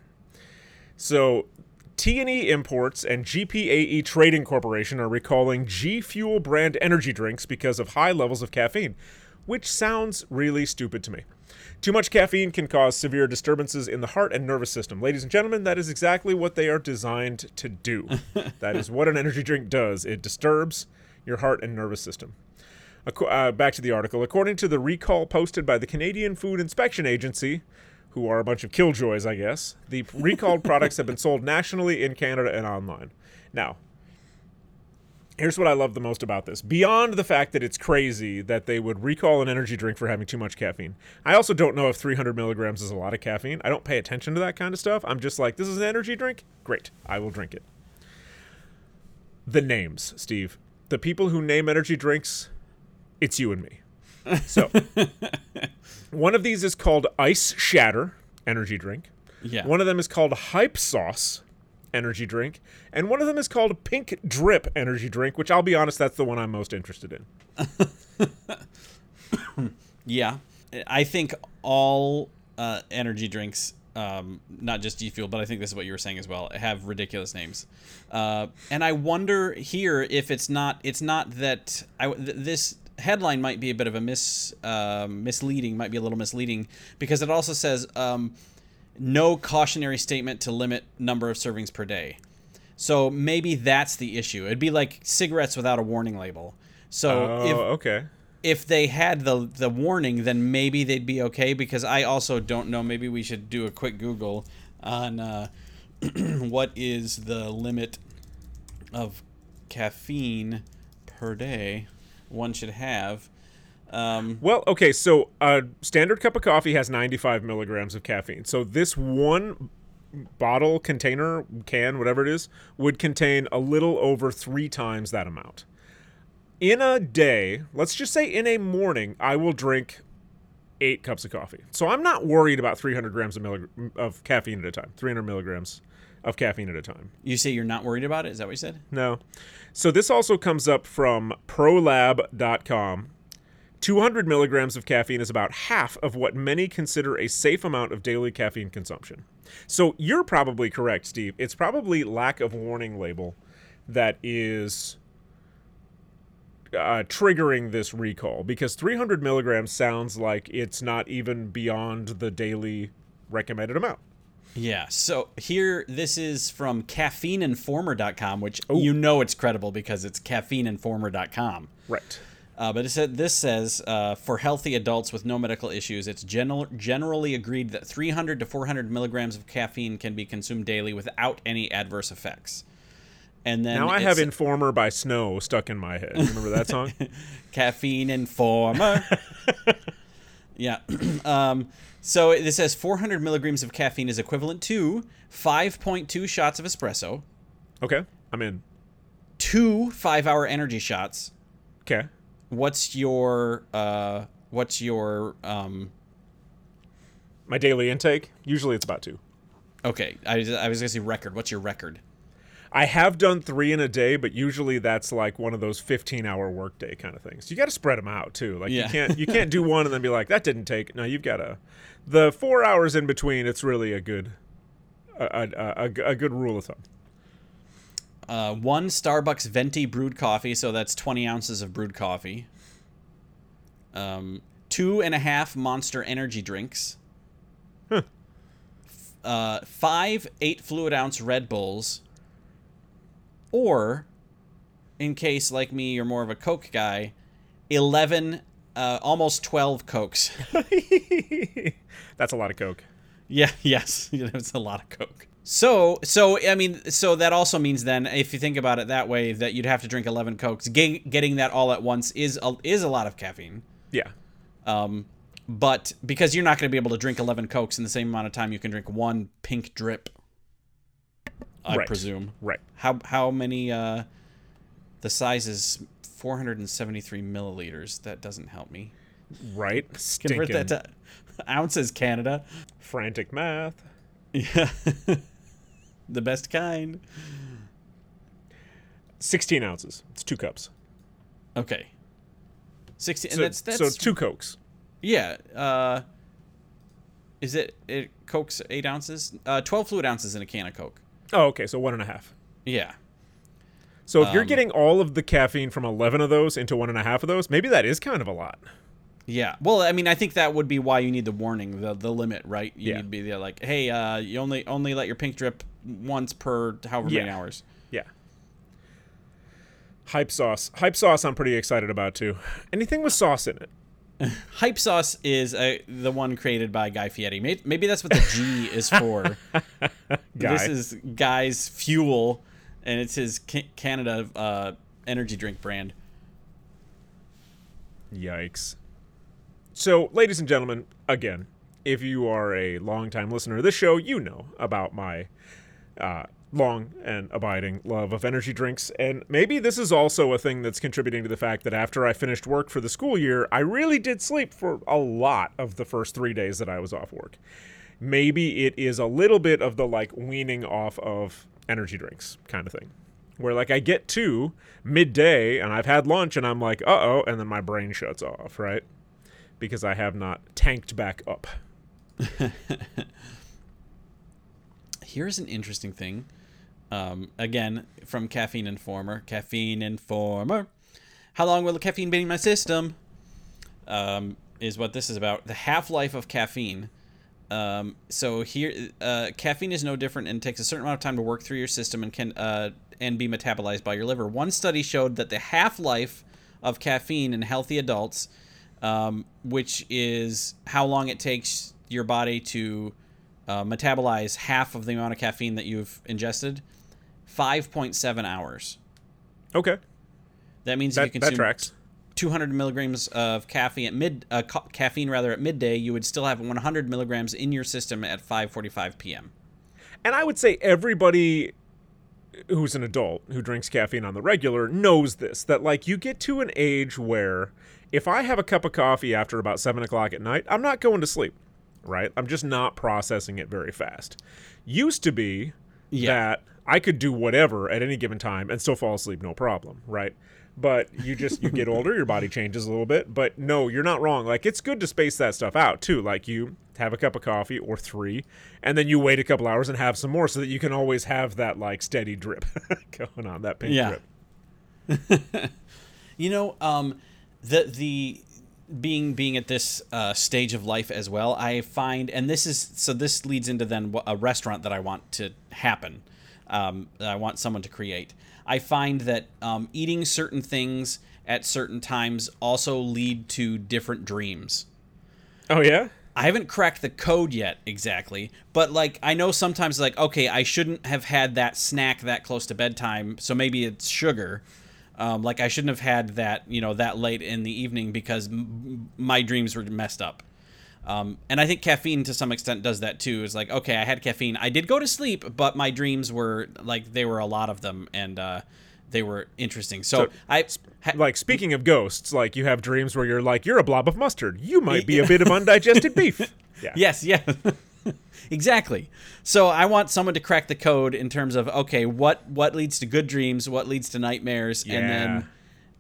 So, T&E Imports and GPAE Trading Corporation are recalling G Fuel brand energy drinks because of high levels of caffeine, which sounds really stupid to me. Too much caffeine can cause severe disturbances in the heart and nervous system. Ladies and gentlemen, that is exactly what they are designed to do. that is what an energy drink does. It disturbs your heart and nervous system. Uh, back to the article. According to the recall posted by the Canadian Food Inspection Agency, who are a bunch of killjoys, I guess, the recalled products have been sold nationally in Canada and online. Now, here's what I love the most about this. Beyond the fact that it's crazy that they would recall an energy drink for having too much caffeine, I also don't know if 300 milligrams is a lot of caffeine. I don't pay attention to that kind of stuff. I'm just like, this is an energy drink? Great. I will drink it. The names, Steve. The people who name energy drinks, it's you and me. So, one of these is called Ice Shatter energy drink.
Yeah.
One of them is called Hype Sauce energy drink, and one of them is called Pink Drip energy drink, which I'll be honest, that's the one I'm most interested in.
Yeah, I think all uh, energy drinks, um, not just G Fuel, but I think this is what you were saying as well, have ridiculous names. Uh, and I wonder here if it's not it's not that I th- this headline might be a bit of a mis uh, misleading, might be a little misleading because it also says um, no cautionary statement to limit number of servings per day. So maybe that's the issue. It'd be like cigarettes without a warning label. So
Oh,
if
okay.
if they had the the warning, then maybe they'd be okay. Because I also don't know. Maybe we should do a quick Google on uh, what is the limit of caffeine per day one should have. Um,
Well, okay, so a standard cup of coffee has 95 milligrams of caffeine. So this one bottle, container, can, whatever it is, would contain a little over three times that amount. In a day, let's just say in a morning, I will drink eight cups of coffee. So I'm not worried about 300 grams of, millig- of caffeine at a time, 300 milligrams of caffeine at a time.
you say you're not worried about it? Is that what you said?
No. So this also comes up from prolab.com. 200 milligrams of caffeine is about half of what many consider a safe amount of daily caffeine consumption. So you're probably correct, Steve. It's probably lack of warning label that is uh, triggering this recall because 300 milligrams sounds like it's not even beyond the daily recommended amount.
Yeah. So here, this is from caffeineinformer.com, which you know it's credible because it's caffeineinformer.com.
Right.
Uh, but it said this says uh, for healthy adults with no medical issues, it's general, generally agreed that 300 to 400 milligrams of caffeine can be consumed daily without any adverse effects. And then
Now I have Informer by Snow stuck in my head. Remember that song?
caffeine informer. yeah. um, so this says 400 milligrams of caffeine is equivalent to 5.2 shots of espresso,
Okay. I'm in.
two five-hour energy shots.
Okay.
What's your uh, what's your um,
My daily intake, usually it's about two.
Okay, I, I was gonna say record. What's your record?
I have done three in a day, but usually that's like one of those 15 hour workday kind of things. You got to spread them out too. Like
Yeah.
you can't you can't do one and then be like that didn't take. No, you've got to the four hours in between. It's really a good a, a, a, a good rule of thumb.
Uh, one Starbucks venti brewed coffee, so that's 20 ounces of brewed coffee. Um, two and a half Monster Energy drinks.
Huh.
Uh, five eight fluid ounce Red Bulls. Or, in case like me, you're more of a Coke guy, 11, uh, almost 12 Cokes.
That's a lot of coke.
Yeah, yes, it's a lot of coke. So, so I mean, so that also means then, if you think about it that way, that you'd have to drink eleven cokes. Ge- getting that all at once is a, is a lot of caffeine.
Yeah.
Um, but because you're not going to be able to drink eleven cokes in the same amount of time, you can drink one pink drip. I
Right.
presume.
Right.
How how many? Uh, the size is 473 milliliters. That doesn't help me.
Right.
Convert that to ounces, Canada.
frantic math.
Yeah. the best kind.
16 ounces. It's two cups.
Okay. 60 and
So,
that's that's
so two cokes.
yeah, uh is it it Coke's 8 ounces? Uh 12 fluid ounces in a can of Coke.
Oh, okay. So one and a half.
Yeah.
So if you're
Um,
getting all of the caffeine from 11 of those into one and a half of those, maybe that is kind of a lot.
Yeah. Well, I mean, I think that would be why you need the warning, the the limit, right? You
Yeah.
need to be there like, "Hey, uh you only only let your pink drip once per however many hours."
Yeah. Hype sauce. Hype sauce I'm pretty excited about too. Anything with sauce in it.
Hype sauce is uh, the one created by Guy Fieri. Maybe, maybe that's what the G is for. This is Guy's Fuel, and it's his Canada uh, energy drink brand.
Yikes. So, ladies and gentlemen, again, if you are a longtime listener to this show, you know about my uh, long and abiding love of energy drinks. And maybe this is also a thing that's contributing to the fact that after I finished work for the school year, I really did sleep for a lot of the first three days that I was off work. Maybe it is a little bit of the like weaning off of energy drinks kind of thing. Where like I get to midday and I've had lunch and I'm like, uh oh, and then my brain shuts off, right? Because I have not tanked back up.
Here's an interesting thing. Um, again, from Caffeine Informer. Caffeine Informer. How long will the caffeine be in my system? Um, is what this is about. The half life of caffeine. Um, so here, uh, caffeine is no different and takes a certain amount of time to work through your system and can uh, and be metabolized by your liver. One study showed that the half life of caffeine in healthy adults, um, which is how long it takes your body to uh, metabolize half of the amount of caffeine that you've ingested, five point seven hours.
Okay.
That means
That,
if you consume 200 milligrams of caffeine at mid uh, ca- caffeine rather at midday, you would still have 100 milligrams in your system at 5:45 p.m.
And I would say everybody who's an adult who drinks caffeine on the regular knows this that like you get to an age where if I have a cup of coffee after about seven o'clock at night, I'm not going to sleep, right? I'm just not processing it very fast. Used to be
Yeah.
that I could do whatever at any given time and still fall asleep no problem, right? But you just you get older, your body changes a little bit. But no, you're not wrong. Like it's good to space that stuff out too. Like you have a cup of coffee or three, and then you wait a couple hours and have some more, so that you can always have that like steady drip going on, that pink
Yeah.
drip.
You know, um, the the being being at this uh, stage of life as well, I find, and this is so this leads into then a restaurant that I want to happen. Um, that I want someone to create. I find that um, eating certain things at certain times also lead to different dreams.
Oh yeah.
I haven't cracked the code yet exactly, but like I know sometimes like okay, I shouldn't have had that snack that close to bedtime, so maybe it's sugar. Um, like I shouldn't have had that you know that late in the evening because m- my dreams were messed up. Um, and I think caffeine to some extent does that too. Is like okay, I had caffeine, I did go to sleep, but my dreams were like they were a lot of them and uh, they were interesting. So,
So,
I ha-
Like speaking of ghosts, like you have dreams where you're like you're a blob of mustard. You might be a bit of undigested beef. Yeah.
Yes, yeah. exactly. So I want someone to crack the code in terms of okay, what what leads to good dreams, what leads to nightmares, and then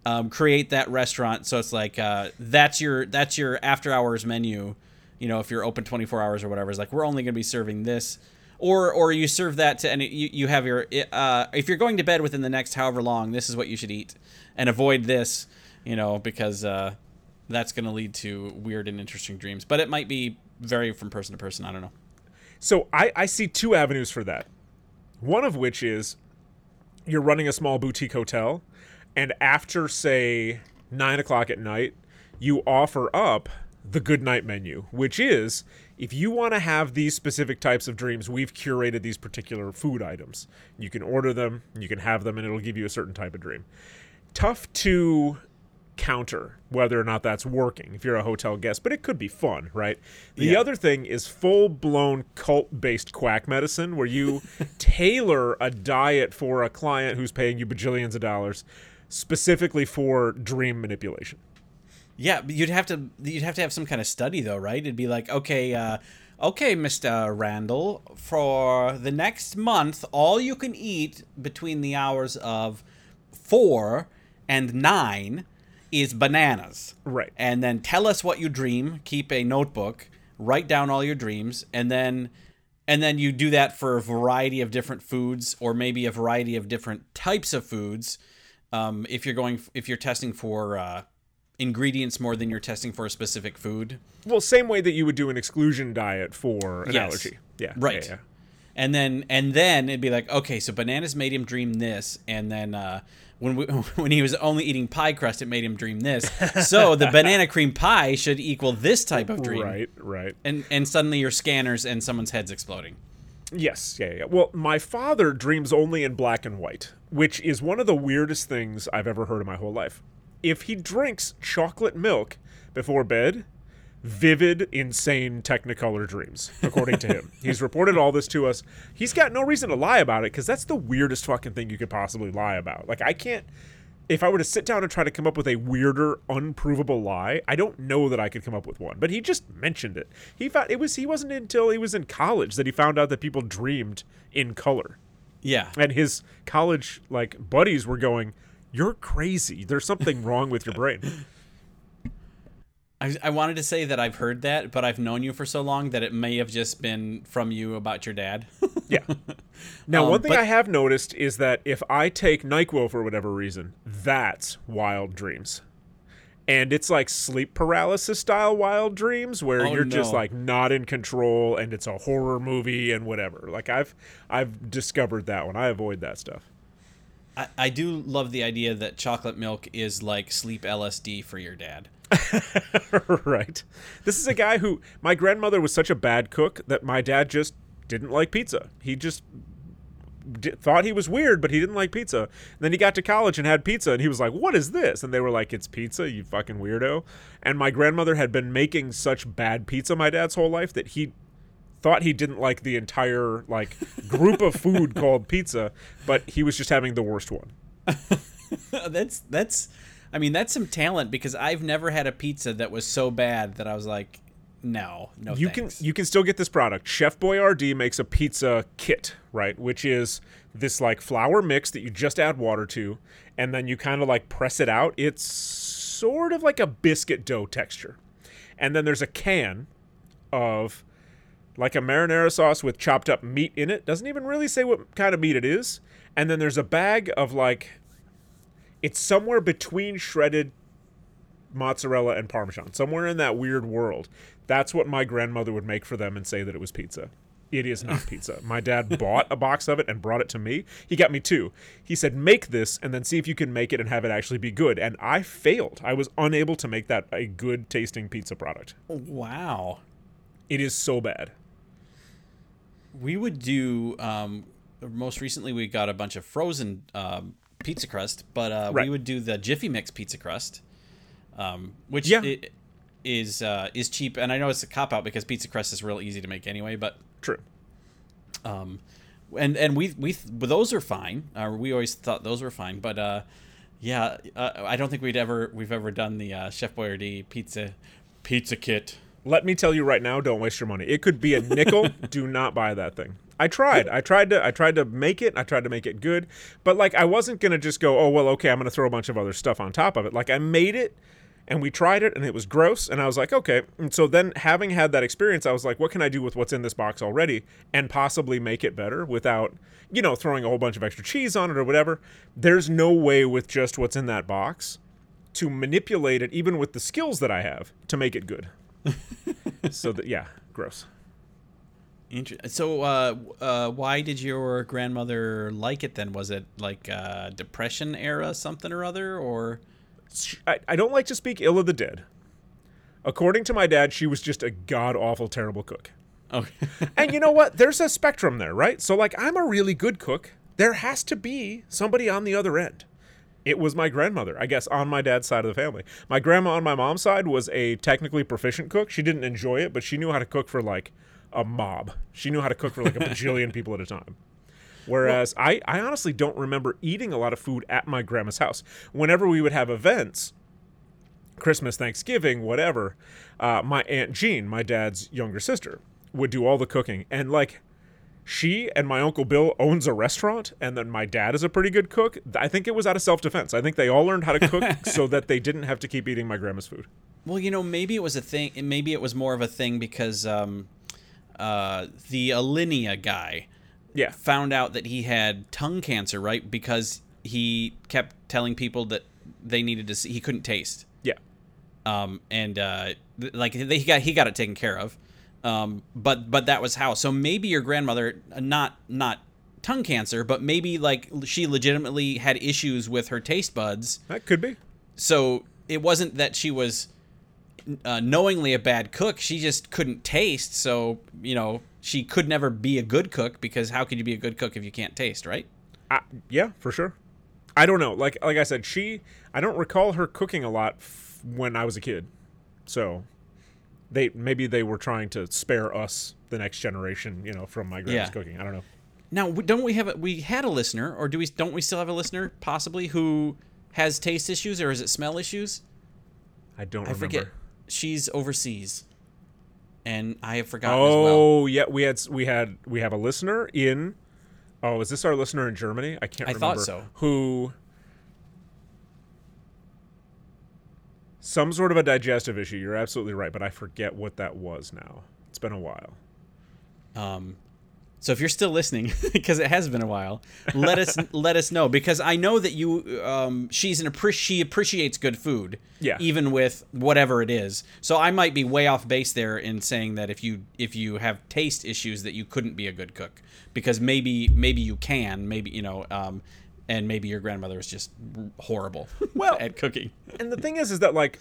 um, create that restaurant. So it's like uh, that's your that's your after hours menu. You know, if you're open 24 hours or whatever, it's like we're only going to be serving this. Or, or you serve that to any you, you have your uh, if you're going to bed within the next however long this is what you should eat and avoid this you know because uh, that's going to lead to weird and interesting dreams but it might be vary from person to person i don't know
So I, I see two avenues for that. One of which is you're running a small boutique hotel, and after, say, nine o'clock at night, you offer up the good night menu, which is if you want to have these specific types of dreams, we've curated these particular food items. You can order them, you can have them, and it'll give you a certain type of dream. Tough to counter whether or not that's working if you're a hotel guest, but it could be fun, right? The
Yeah.
other thing is full blown cult based quack medicine where you tailor a diet for a client who's paying you bajillions of dollars specifically for dream manipulation.
Yeah, but you'd have to you'd have to have some kind of study though, right? It'd be like, okay, uh, okay, Mister Randall, for the next month, all you can eat between the hours of four and nine is bananas.
Right.
And then tell us what you dream. Keep a notebook. Write down all your dreams, and then and then you do that for a variety of different foods, or maybe a variety of different types of foods. Um, if you're going, if you're testing for uh, ingredients more than you're testing for a specific food.
Well, same way that you would do an exclusion diet for an
Yes.
allergy. Yeah.
Right.
yeah, yeah.
and then and then it'd be like, okay, so bananas made him dream this, and then uh, when we, when he was only eating pie crust, it made him dream this. so the banana cream pie should equal this type of dream,
Right, right.
and and suddenly your scanners and someone's head's exploding.
Yes, yeah, yeah. Well, my father dreams only in black and white, which is one of the weirdest things I've ever heard in my whole life. If he drinks chocolate milk before bed, vivid, insane Technicolor dreams, according to him. He's reported all this to us. He's got no reason to lie about it because that's the weirdest fucking thing you could possibly lie about. Like, I can't. If I were to sit down and try to come up with a weirder, unprovable lie, I don't know that I could come up with one. But he just mentioned it. He found it was he wasn't until he was in college that he found out that people dreamed in color
Yeah,
and his college like buddies were going you're crazy. There's something wrong with your brain.
I, I wanted to say that I've heard that, but I've known you for so long that it may have just been from you about your dad.
yeah. Now
Um,
one thing
but-
i have noticed is that if i take nyquil for whatever reason that's wild dreams. And it's like sleep paralysis style wild dreams where
Oh,
you're just like not in control and it's a horror movie and whatever. Like i've i've discovered that one. I avoid that stuff
I, I do love the idea that chocolate milk is like sleep LSD for your dad.
right. This is a guy who my grandmother was such a bad cook that my dad just didn't like pizza. He just d- thought he was weird, but he didn't like pizza. And then he got to college and had pizza, and he was like, "What is this?" And they were like, "It's pizza, you fucking weirdo." And my grandmother had been making such bad pizza my dad's whole life that he thought he didn't like the entire like group of food called pizza, but he was just having the worst one.
that's that's I mean that's some talent because I've never had a pizza that was so bad that I was like, no, no.
you
thanks.
can you can still get this product. Chef Boyardee makes a pizza kit, right? Which is this like flour mix that you just add water to, and then you kind of like press it out. It's sort of like a biscuit dough texture, and then there's a can of like a marinara sauce with chopped up meat in it. Doesn't even really say what kind of meat it is. And then there's a bag of like it's somewhere between shredded mozzarella and parmesan, somewhere in that weird world. That's what my grandmother would make for them and say that it was pizza. It is not pizza. My dad bought a box of it and brought it to me. He got me two. He said, "Make this and then see if you can make it and have it actually be good." And I failed. I was unable to make that a good tasting pizza product.
Wow.
It is so bad.
We would do. Um, most recently, we got a bunch of frozen um, pizza crust, but uh,
Right.
we would do the Jiffy Mix pizza crust, um, which
Yeah.
i- is uh, is cheap. And I know it's a cop out because pizza crust is real easy to make anyway. But
True.
um, and and we we those are fine. Uh, we always thought those were fine, but uh, yeah, uh, I don't think we'd ever we've ever done the uh, Chef Boyardee pizza pizza kit.
Let me tell you right now, don't waste your money. It could be a nickel. Do not buy that thing. I tried. I tried to I tried to make it. I tried to make it good. But like I wasn't going to just go, "Oh, well, okay, I'm going to throw a bunch of other stuff on top of it." Like I made it and we tried it and it was gross and I was like, "Okay." And so then having had that experience, I was like, "What can I do with what's in this box already and possibly make it better without, you know, throwing a whole bunch of extra cheese on it or whatever?" There's no way with just what's in that box to manipulate it even with the skills that I have to make it good so that yeah, gross.
Inter- so, uh, uh, why did your grandmother like it then? Was it like uh, Depression era something or other, or
I, I don't like to speak ill of the dead. According to my dad, she was just a god awful terrible cook.
okay,
And you know what? There's a spectrum there, right? So like I'm a really good cook. There has to be somebody on the other end. It was my grandmother, I guess, on my dad's side of the family. My grandma on my mom's side was a technically proficient cook. She didn't enjoy it, but she knew how to cook for like a mob. She knew how to cook for like a bajillion people at a time. Whereas I, I honestly don't remember eating a lot of food at my grandma's house. Whenever we would have events, Christmas, Thanksgiving, whatever, uh, my Aunt Jean, my dad's younger sister, would do all the cooking. And like, she and my uncle Bill owns a restaurant, and then my dad is a pretty good cook. I think it was out of self defense. I think they all learned how to cook so that they didn't have to keep eating my grandma's food.
well, you know, maybe it was a thing. Maybe it was more of a thing because um, uh, the Alinea guy
Yeah.
found out that he had tongue cancer, right? Because he kept telling people that they needed to see he couldn't taste.
Yeah.
um, and uh, th- like they, he got he got it taken care of, Um, but but that was how. So maybe your grandmother, uh, not not tongue cancer, but maybe like she legitimately had issues with her taste buds.
That could be.
So it wasn't that she was uh, knowingly a bad cook. She just couldn't taste. So you know she could never be a good cook because how could you be a good cook if you can't taste, right?
I, yeah, for sure. I don't know. Like like I said, she. I don't recall her cooking a lot f- when I was a kid. So they maybe they were trying to spare us the next generation, you know, from my grandma's
Yeah.
cooking. I don't know.
Now, don't we have a, we had a listener, or do we? Don't we still have a listener possibly who has taste issues, or is it smell issues?
I don't
I
remember.
forget. She's overseas, and I have forgotten as well.
Oh yeah, we had we had we have a listener in. Oh, is this our listener in Germany? I can't
I
remember.
thought so.
Who? Some sort of a digestive issue. You're absolutely right, but I forget what that was now. It's been a while.
Um, so if you're still listening, because it has been a while, let us let us know because I know that you um, she's an appreci- she appreciates good food,
Yeah.
even with whatever it is. So I might be way off base there in saying that if you if you have taste issues that you couldn't be a good cook because maybe maybe you can maybe you know um, and maybe your grandmother is just horrible
Well-
at cooking.
And the thing is, is that like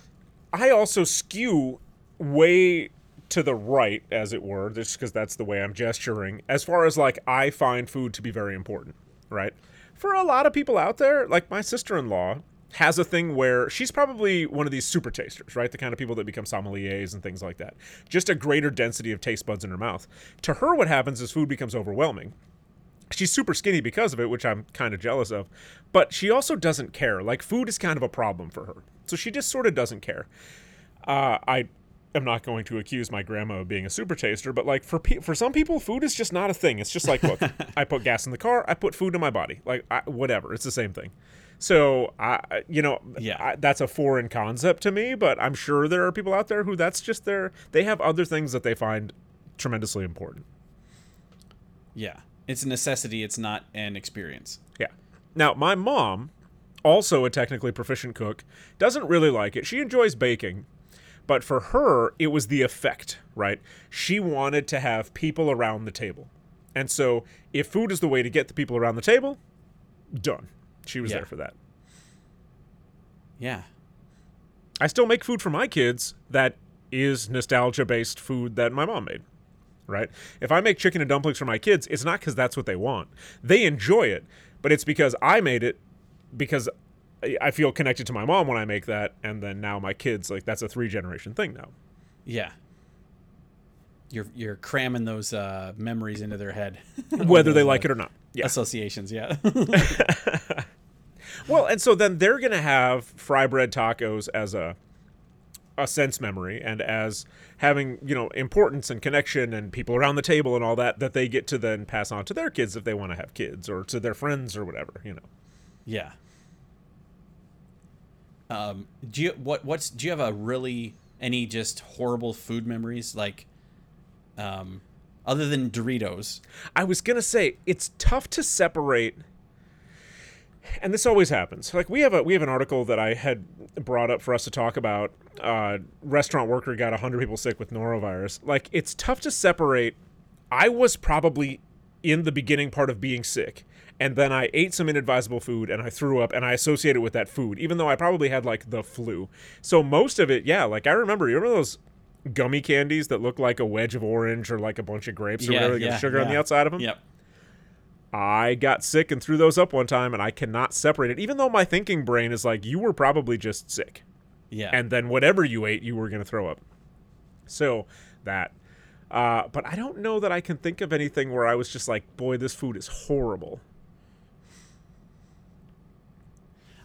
I also skew way to the right, as it were, just because that's the way I'm gesturing. As far as like I find food to be very important, right? For a lot of people out there, like my sister-in-law has a thing where she's probably one of these super tasters, right? The kind of people that become sommeliers and things like that. Just a greater density of taste buds in her mouth. To her, what happens is food becomes overwhelming she's super skinny because of it, which I'm kind of jealous of. But she also doesn't care. Like food is kind of a problem for her, so she just sort of doesn't care. Uh, I am not going to accuse my grandma of being a super taster, but like for pe- for some people, food is just not a thing. It's just like, look, I put gas in the car, I put food in my body, like I, whatever. It's the same thing. So I, you know,
Yeah.
I, that's a foreign concept to me, but I'm sure there are people out there who that's just their. They have other things that they find tremendously important.
Yeah, it's a necessity. It's not an experience.
Yeah. Now, my mom, also a technically proficient cook, doesn't really like it. She enjoys baking, but for her, it was the effect, right? She wanted to have people around the table. And so, if food is the way to get the people around the table, done. She was
Yeah.
there for that.
Yeah.
I still make food for my kids that is nostalgia based food that my mom made. Right? If I make chicken and dumplings for my kids, it's not because that's what they want. They enjoy it, but it's because I made it because I- feel connected to my mom when I make that, and then now my kids, like, that's a three generation thing now.
Yeah. You're you're cramming those uh, memories into their head.
Whether they like it or not. Yeah.
Associations, yeah.
Well, and so then they're going to have fry bread tacos as a a sense memory and as having, you know, importance and connection and people around the table and all that that they get to then pass on to their kids if they want to have kids or to their friends or whatever, you know.
yeah. Um, do you what what's do you have a really any just horrible food memories like um other than Doritos?
I was gonna say it's tough to separate, and this always happens. Like we have a we have an article that I had brought up for us to talk about. Uh, restaurant worker got hundred people sick with norovirus. Like it's tough to separate. I was probably in the beginning part of being sick, and then I ate some inadvisable food and I threw up, and I associated with that food, even though I probably had like the flu. So most of it, yeah, like I remember. You remember those gummy candies that look like a wedge of orange or like a bunch of grapes or
Yeah,
whatever, they
yeah,
got sugar on the outside of them.
Yep.
I got sick and threw those up one time, and I cannot separate it, even though my thinking brain is like, you were probably just sick.
Yeah.
And then whatever you ate, you were going to throw up. So that. Uh, but I don't know that I can think of anything where I was just like, boy, this food is horrible.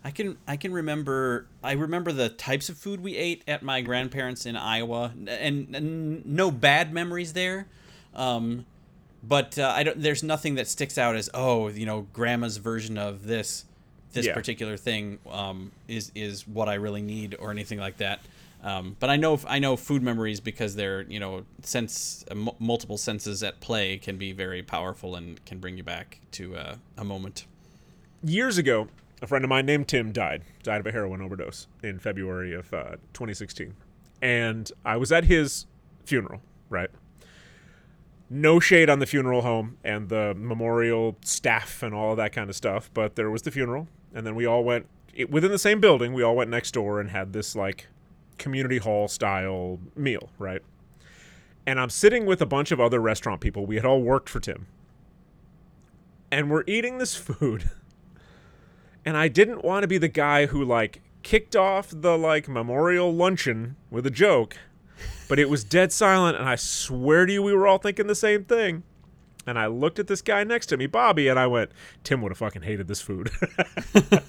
I can I can remember I remember the types of food we ate at my grandparents in Iowa, and, and no bad memories there. Um, but uh, I don't. There's nothing that sticks out as oh, you know, grandma's version of this this
Yeah.
particular thing um, is is what I really need or anything like that. Um, but I know I know food memories because they're you know sense uh, multiple senses at play can be very powerful and can bring you back to uh, a moment.
Years ago, a friend of mine named Tim died, died of a heroin overdose in February of uh, 2016. And I was at his funeral, right? No shade on the funeral home and the memorial staff and all of that kind of stuff, but there was the funeral, and then we all went it, within the same building. We all went next door and had this like community hall style meal, right? And I'm sitting with a bunch of other restaurant people. We had all worked for Tim, and we're eating this food. And I didn't want to be the guy who like kicked off the like memorial luncheon with a joke but it was dead silent, and I swear to you, we were all thinking the same thing. And I looked at this guy next to me, Bobby, and I went, Tim would have fucking hated this food.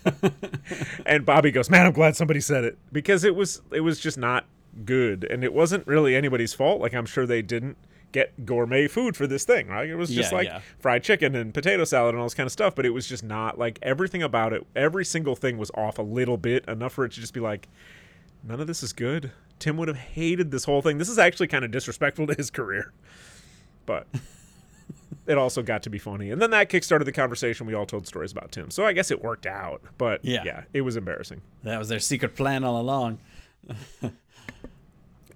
and Bobby goes, Man, I'm glad somebody said it. Because it was it was just not good. And it wasn't really anybody's fault. Like I'm sure they didn't get gourmet food for this thing, right? It was just
Yeah,
like
yeah.
fried chicken and potato salad and all this kind of stuff, but it was just not like everything about it, every single thing was off a little bit, enough for it to just be like, none of this is good. Tim would have hated this whole thing. This is actually kind of disrespectful to his career. But it also got to be funny. And then that kickstarted the conversation. We all told stories about Tim. So I guess it worked out. But
Yeah.
yeah, it was embarrassing.
That was their secret plan all along.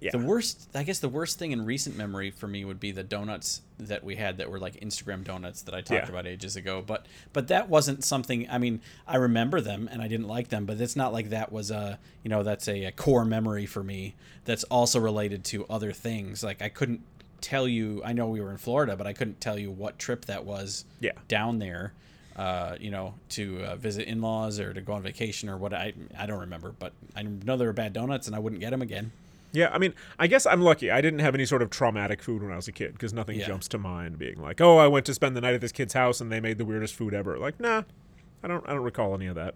Yeah.
The worst, I guess, the worst thing in recent memory for me would be the donuts that we had that were like Instagram donuts that I talked
Yeah.
about ages ago. But but that wasn't something. I mean, I remember them and I didn't like them, but it's not like that was a you know that's a, a core memory for me. That's also related to other things. Like I couldn't tell you. I know we were in Florida, but I couldn't tell you what trip that was.
Yeah.
Down there. Uh, you know, to uh, visit in-laws or to go on vacation or what I I don't remember, but I know they were bad donuts and I wouldn't get them again.
Yeah, I mean, I guess I'm lucky. I didn't have any sort of traumatic food when I was a kid because nothing
Yeah.
jumps to mind being like, "Oh, I went to spend the night at this kid's house and they made the weirdest food ever." Like, nah, I don't. I don't recall any of that.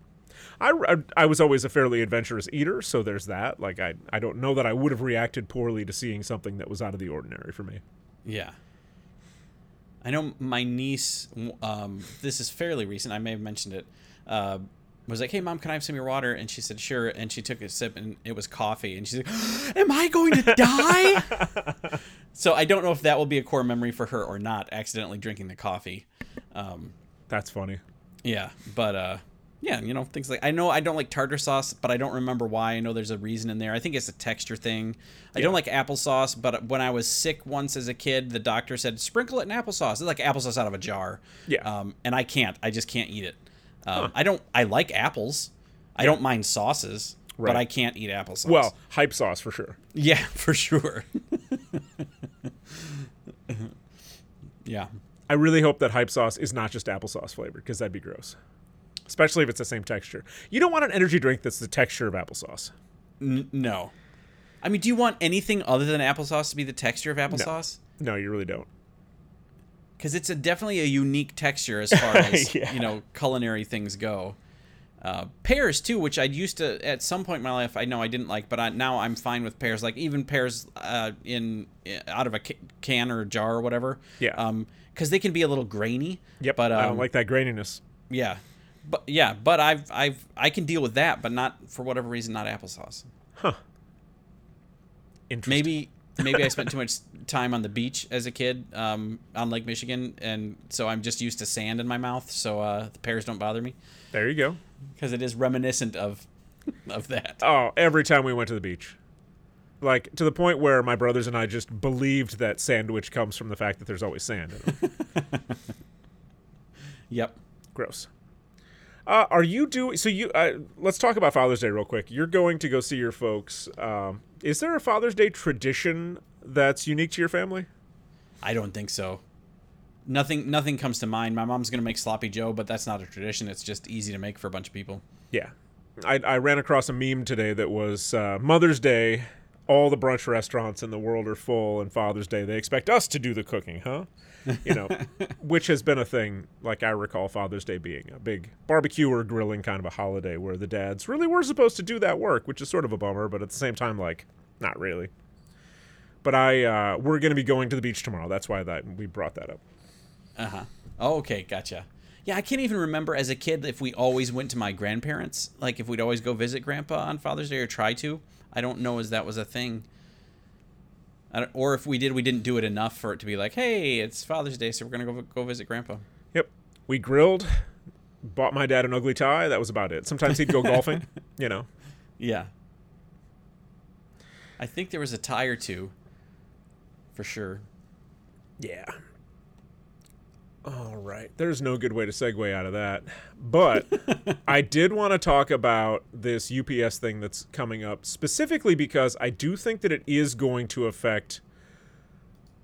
I, I, I was always a fairly adventurous eater, so there's that. Like, I I don't know that I would have reacted poorly to seeing something that was out of the ordinary for me.
Yeah. I know my niece. Um, this is fairly recent. I may have mentioned it. Uh, was like, "Hey, mom, can I have some of your water?" And she said, "Sure." And she took a sip, and it was coffee. And she's like, "Am I going to die?" so I don't know if that will be a core memory for her or not. Accidentally drinking the coffee. Um,
That's funny.
yeah, but uh, yeah, you know things like I know I don't like tartar sauce, but I don't remember why. I know there's a reason in there. I think it's a texture thing. I don't like applesauce, but when I was sick once as a kid, the doctor said sprinkle it in applesauce. It's like applesauce out of a jar.
Yeah.
Um, and I can't. I just can't eat it. Um, I don't. I like apples. I don't mind sauces, but I can't eat applesauce.
Well, hype sauce for sure.
yeah, for sure. yeah.
I really hope that hype sauce is not just applesauce flavored because that'd be gross. Especially if it's the same texture. You don't want an energy drink that's the texture of applesauce.
N- no. I mean, do you want anything other than applesauce to be the texture of applesauce?
No, you really don't.
Because it's a definitely a unique texture as far as
Yeah.
you know culinary things go. Uh, pears too, which I used to at some point in my life I know I didn't like, but I, now I'm fine with pears. Like even pears uh, in out of a can or jar or whatever.
Yeah.
Um, because they can be a little grainy.
Yep.
But um,
I don't like that graininess.
yeah, but yeah, but I've I've I can deal with that, but not for whatever reason not applesauce. Huh.
Interesting.
Maybe maybe I spent too much time on the beach as a kid um, on Lake Michigan, and so I'm just used to sand in my mouth, so uh, the pears don't bother me
There you go.
because it is reminiscent of of that.
Oh, every time we went to the beach. Like to the point where my brothers and I just believed that sandwich comes from the fact that there's always sand in it.
Yep.
Gross. Uh, are you doing so? You uh, let's talk about Father's Day real quick. You're going to go see your folks. Um, is there a Father's Day tradition that's unique to your family?
I don't think so. Nothing nothing comes to mind. My mom's gonna make sloppy Joe, but that's not a tradition. It's just easy to make for a bunch of people.
Yeah, I, I ran across a meme today that was uh, Mother's Day. All the brunch restaurants in the world are full, and Father's Day they expect us to do the cooking, huh? You know, which has been a thing. Like I recall Father's Day being a big barbecue or grilling kind of a holiday where the dads really were supposed to do that work, which is sort of a bummer, but at the same time, like not really. But I uh, we're going to be going to the beach tomorrow. That's why that we brought that up.
Uh huh. Oh, okay, gotcha. Yeah, I can't even remember as a kid if we always went to my grandparents, like if we'd always go visit Grandpa on Father's Day or try to. I don't know as that was a thing. I don't, or if we did, we didn't do it enough for it to be like, hey, it's Father's Day, so we're gonna go go visit Grandpa.
Yep. We grilled, bought my dad an ugly tie. That was about it. Sometimes he'd go golfing, you know.
Yeah. I think there was a tie or two, for sure.
Yeah. All right. There's no good way to segue out of that. But I did want to talk about this UPS thing that's coming up specifically because I do think that it is going to affect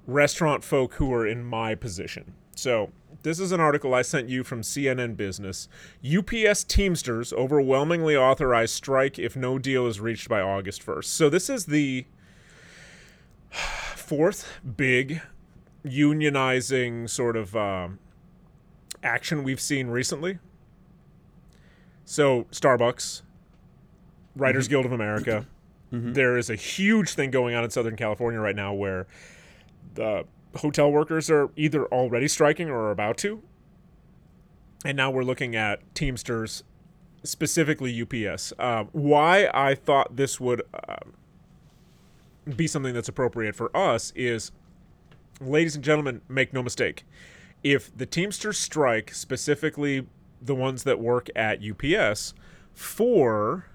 restaurant folk who are in my position. So, this is an article I sent you from CNN Business. UPS Teamsters overwhelmingly authorize strike if no deal is reached by August 1st. So, this is the fourth big unionizing sort of um, action we've seen recently. So, Starbucks, Writers Guild of America, there is a huge thing going on in Southern California right now where the hotel workers are either already striking or are about to. And now we're looking at Teamsters, specifically UPS. Um, why I thought this would um be something that's appropriate for us is, ladies and gentlemen, make no mistake. If the Teamsters strike, specifically the ones that work at UPS, for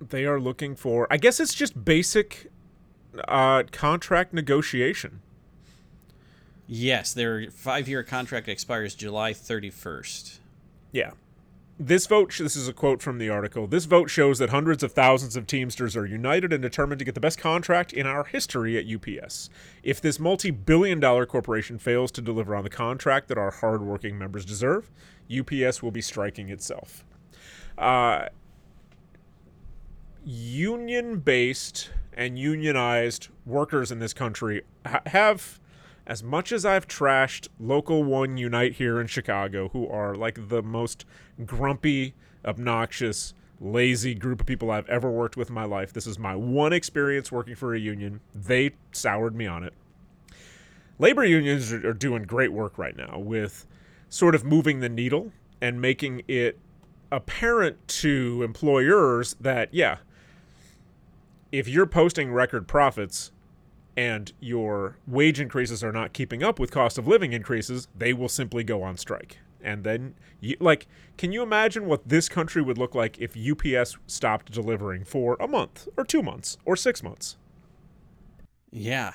they are looking for, I guess it's just basic uh, contract negotiation.
Yes, their five-year contract expires July 31st.
Yeah. This vote, this is a quote from the article. This vote shows that hundreds of thousands of Teamsters are united and determined to get the best contract in our history at UPS. If this multi billion dollar corporation fails to deliver on the contract that our hardworking members deserve, UPS will be striking itself. Uh, union based and unionized workers in this country ha- have as much as I've trashed Local 1 Unite here in Chicago, who are like the most grumpy, obnoxious, lazy group of people I've ever worked with in my life, this is my one experience working for a union. They soured me on it. Labor unions are, are doing great work right now with sort of moving the needle and making it apparent to employers that, yeah, if you're posting record profits, and your wage increases are not keeping up with cost of living increases, they will simply go on strike. And then, you, like, can you imagine what this country would look like if UPS stopped delivering for a month, or two months, or six months?
Yeah.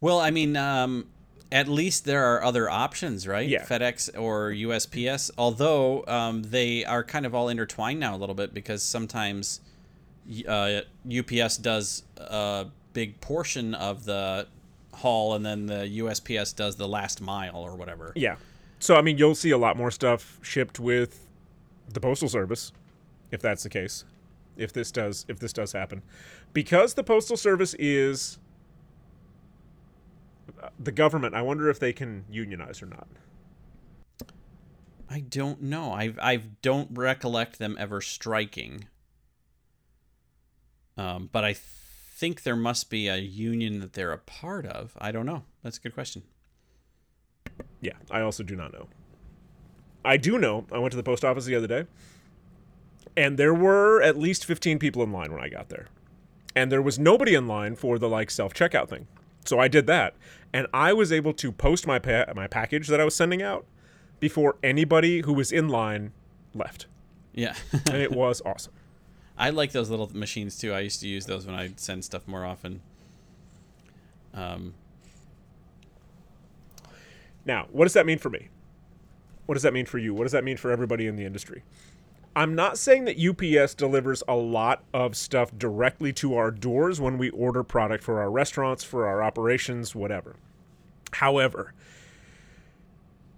Well, I mean, um, at least there are other options, right?
Yeah.
FedEx or USPS, although um, they are kind of all intertwined now a little bit because sometimes uh, UPS does a big portion of the haul and then the USPS does the last mile or whatever.
Yeah. So, I mean, you'll see a lot more stuff shipped with the Postal Service, if that's the case. If this does, if this does happen, because the Postal Service is uh, the government, I wonder if they can unionize or not.
I don't know. I I don't recollect them ever striking. Um, but I think there must be a union that they're a part of. I don't know. That's a good question.
Yeah, I also do not know. I do know. I went to the post office the other day, and there were at least 15 people in line when I got there. And there was nobody in line for the like self checkout thing. So I did that, and I was able to post my pa- my package that I was sending out before anybody who was in line left.
Yeah.
And it was awesome.
I like those little machines too. I used to use those when I send stuff more often. Um,
Now, what does that mean for me? What does that mean for you? What does that mean for everybody in the industry? I'm not saying that UPS delivers a lot of stuff directly to our doors when we order product for our restaurants, for our operations, whatever. However,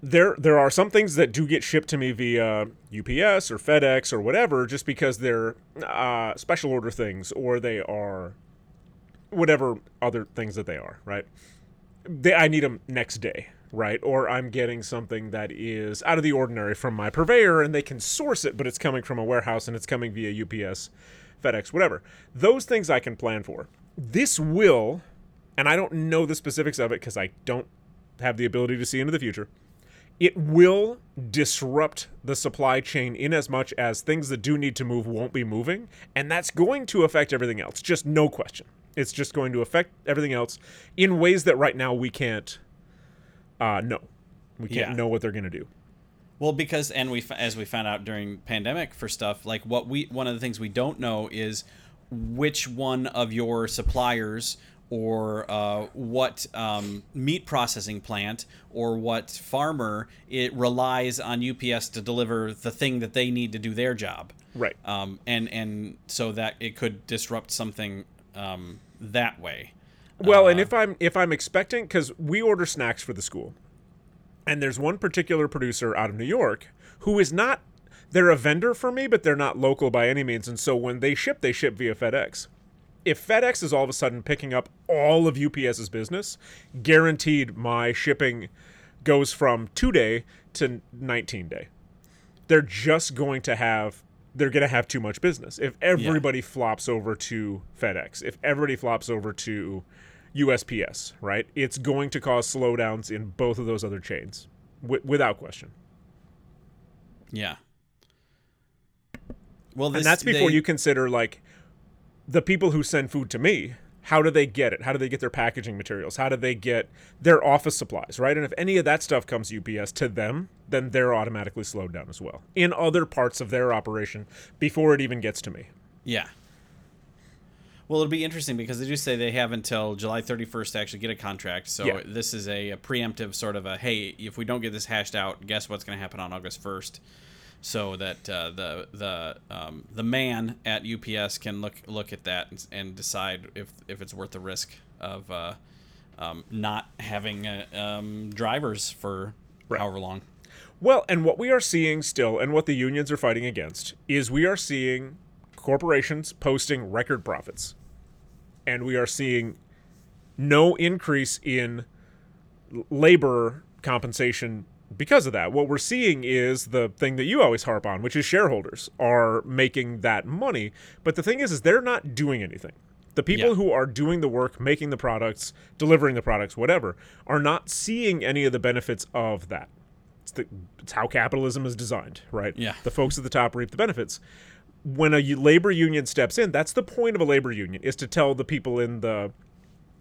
there there are some things that do get shipped to me via UPS or FedEx or whatever just because they're uh, special order things or they are whatever other things that they are, right? They, I need them next day, right? Or I'm getting something that is out of the ordinary from my purveyor and they can source it, but it's coming from a warehouse and it's coming via UPS, FedEx, whatever. Those things I can plan for. This will, and I don't know the specifics of it because I don't have the ability to see into the future. It will disrupt the supply chain in as much as things that do need to move won't be moving, and that's going to affect everything else. Just no question. It's just going to affect everything else in ways that right now we can't uh, know. We can't
Yeah.
know what they're going to do.
Well, because and we as we found out during pandemic for stuff like what we one of the things we don't know is which one of your suppliers or uh, what um, meat processing plant or what farmer it relies on UPS to deliver the thing that they need to do their job.
Right.
Um, and and so that it could disrupt something um, that way.
Well, and if I'm if I'm expecting because we order snacks for the school, and there's one particular producer out of New York who is not they're a vendor for me, but they're not local by any means, and so when they ship, they ship via FedEx. If FedEx is all of a sudden picking up all of UPS's business, guaranteed my shipping goes from two day to 19 day. They're just going to have they're going to have too much business. If everybody flops over to FedEx, if everybody flops over to USPS, right? It's going to cause slowdowns in both of those other chains w- without question.
Yeah. Well, this,
and that's before
they-
you consider like the people who send food to me. How do they get it? How do they get their packaging materials? How do they get their office supplies, right? And if any of that stuff comes UPS to them, then they're automatically slowed down as well in other parts of their operation before it even gets to me.
Yeah. Well, it'll be interesting because they do say they have until July 31st to actually get a contract. So
Yeah.
this is a, a preemptive sort of a hey, if we don't get this hashed out, guess what's going to happen on August 1st, so that uh, the the um, the man at UPS can look look at that and, and decide if if it's worth the risk of uh, um, not having uh, um, drivers for
Right.
however long.
Well, and what we are seeing still, and what the unions are fighting against, is we are seeing corporations posting record profits. And we are seeing no increase in labor compensation because of that. What we're seeing is the thing that you always harp on, which is shareholders are making that money. But the thing is, is they're not doing anything. The people
Yeah.
who are doing the work, making the products, delivering the products, whatever, are not seeing any of the benefits of that. It's, the, it's how capitalism is designed, right?
Yeah.
The folks at the top reap the benefits. When a labor union steps in, that's the point of a labor union is to tell the people in the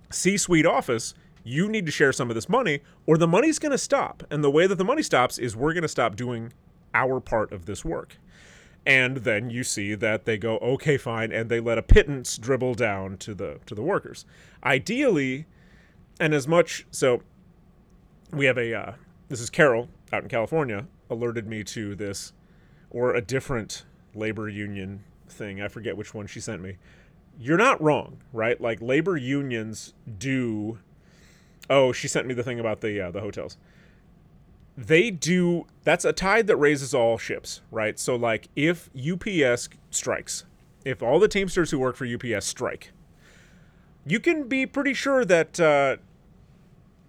C-suite office, you need to share some of this money, or the money's going to stop. And the way that the money stops is we're going to stop doing our part of this work. And then you see that they go, okay, fine, and they let a pittance dribble down to the to the workers. Ideally, and as much so, we have a uh, this is Carol out in California alerted me to this, or a different labor union thing. I forget which one she sent me. You're not wrong, right? Like labor unions do. Oh, she sent me the thing about the uh, the hotels. They do. That's a tide that raises all ships, right? So like, if UPS strikes, if all the Teamsters who work for UPS strike, you can be pretty sure that uh,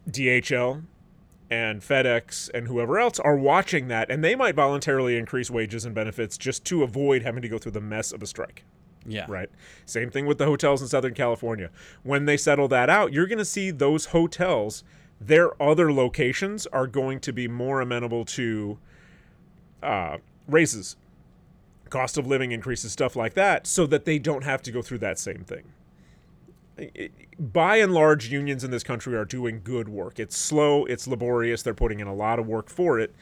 DHL and FedEx and whoever else are watching that, and they might voluntarily increase wages and benefits just to avoid having to go through the mess of a strike.
Yeah.
Right. Same thing with the hotels in Southern California. When they settle that out, you're going to see those hotels, their other locations are going to be more amenable to uh, raises, cost of living increases, stuff like that, so that they don't have to go through that same thing. By and large, unions in this country are doing good work. It's slow, it's laborious, they're putting in a lot of work for it.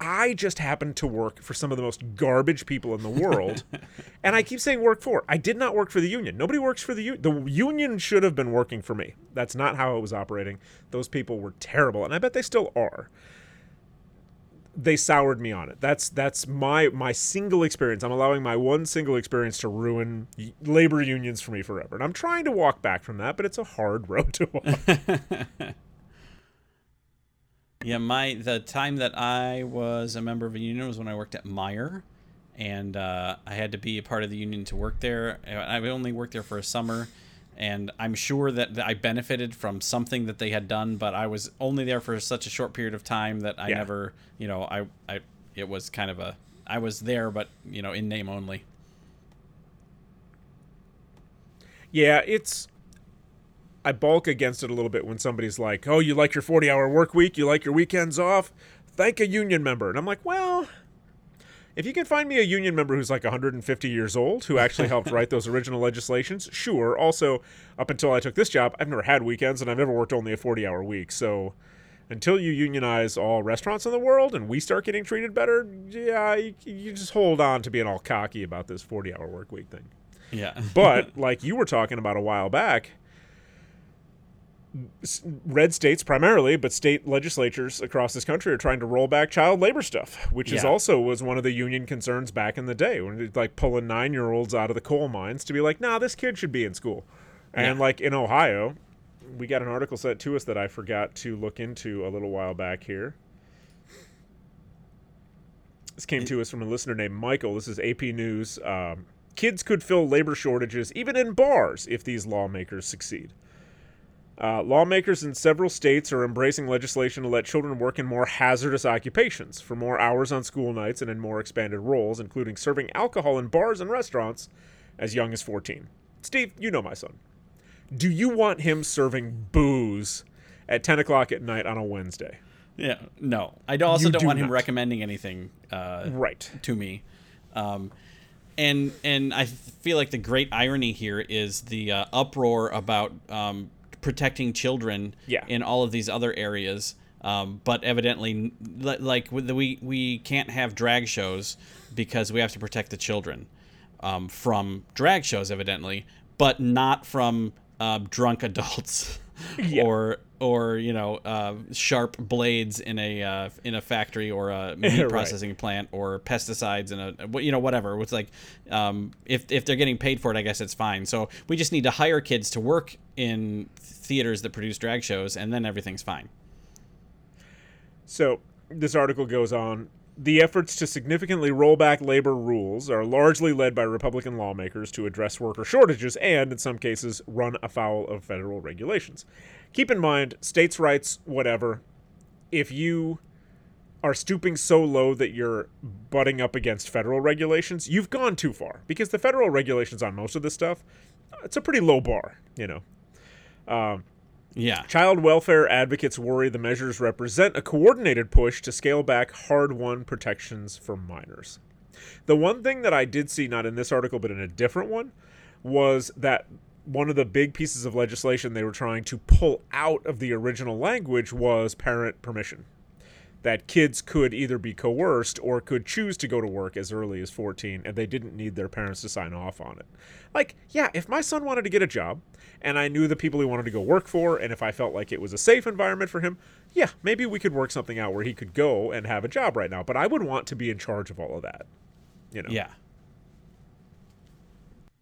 I just happen to work for some of the most garbage people in the world. and I keep saying work for. I did not work for the union. Nobody works for the union. The union should have been working for me. That's not how it was operating. Those people were terrible, and I bet they still are. They soured me on it. That's that's my my single experience. I'm allowing my one single experience to ruin labor unions for me forever. And I'm trying to walk back from that, but it's a hard road to walk.
Yeah, my the time that I was a member of a union was when I worked at Meijer, and uh, I had to be a part of the union to work there. I only worked there for a summer, and I'm sure that I benefited from something that they had done, but I was only there for such a short period of time that I
Yeah.
never, you know, I, I, it was kind of a, I was there, but you know, in name only.
Yeah, it's. I bulk against it a little bit when somebody's like, "Oh, you like your forty-hour work week? You like your weekends off? Thank a union member." And I'm like, "Well, if you can find me a union member who's like 150 years old who actually helped write those original legislations, sure. Also, up until I took this job, I've never had weekends and I've never worked only a 40-hour week. So, until you unionize all restaurants in the world and we start getting treated better, yeah, you, you just hold on to being all cocky about this 40-hour work week thing."
Yeah.
But like you were talking about a while back, red states primarily, but state legislatures across this country are trying to roll back child labor stuff, which is also was one of the union concerns back in the day when it's like pulling nine year olds out of the coal mines to be like, nah, this kid should be in school. And
Yeah.
like in Ohio, we got an article sent to us that I forgot to look into a little while back here. This came to us from a listener named Michael. This is AP News. Um, kids could fill labor shortages even in bars if these lawmakers succeed. Uh, lawmakers in several states are embracing legislation to let children work in more hazardous occupations for more hours on school nights and in more expanded roles, including serving alcohol in bars and restaurants as young as 14. Steve, you know my son. Do you want him serving booze at 10 o'clock at night on a Wednesday?
Yeah, no. I also
You
don't
do
want him recommending anything uh,
Right.
to me. Um, and and I feel like the great irony here is the uh, uproar about um, protecting children
Yeah.
in all of these other areas. Um, but evidently, like we we can't have drag shows because we have to protect the children um, from drag shows, evidently, but not from uh, drunk adults
Yeah.
or or you know uh, sharp blades in a uh, in a factory or a meat
Right.
processing plant or pesticides in a you know whatever. It's like um, if if they're getting paid for it, I guess it's fine. So we just need to hire kids to work in theaters that produce drag shows, and then everything's fine.
So this article goes on. The efforts to significantly roll back labor rules are largely led by Republican lawmakers to address worker shortages and, in some cases, run afoul of federal regulations. Keep in mind, states' rights, whatever, if you are stooping so low that you're butting up against federal regulations, you've gone too far because the federal regulations on most of this stuff, it's a pretty low bar, you know.
Um, Yeah,
Child welfare advocates worry the measures represent a coordinated push to scale back hard won protections for minors. The one thing that I did see, not in this article, but in a different one, was that one of the big pieces of legislation they were trying to pull out of the original language was parent permission. That kids could either be coerced or could choose to go to work as early as 14, and they didn't need their parents to sign off on it. Like, yeah, if my son wanted to get a job, and I knew the people he wanted to go work for, and if I felt like it was a safe environment for him, yeah, maybe we could work something out where he could go and have a job right now. But I would want to be in charge of all of that. You know?
yeah,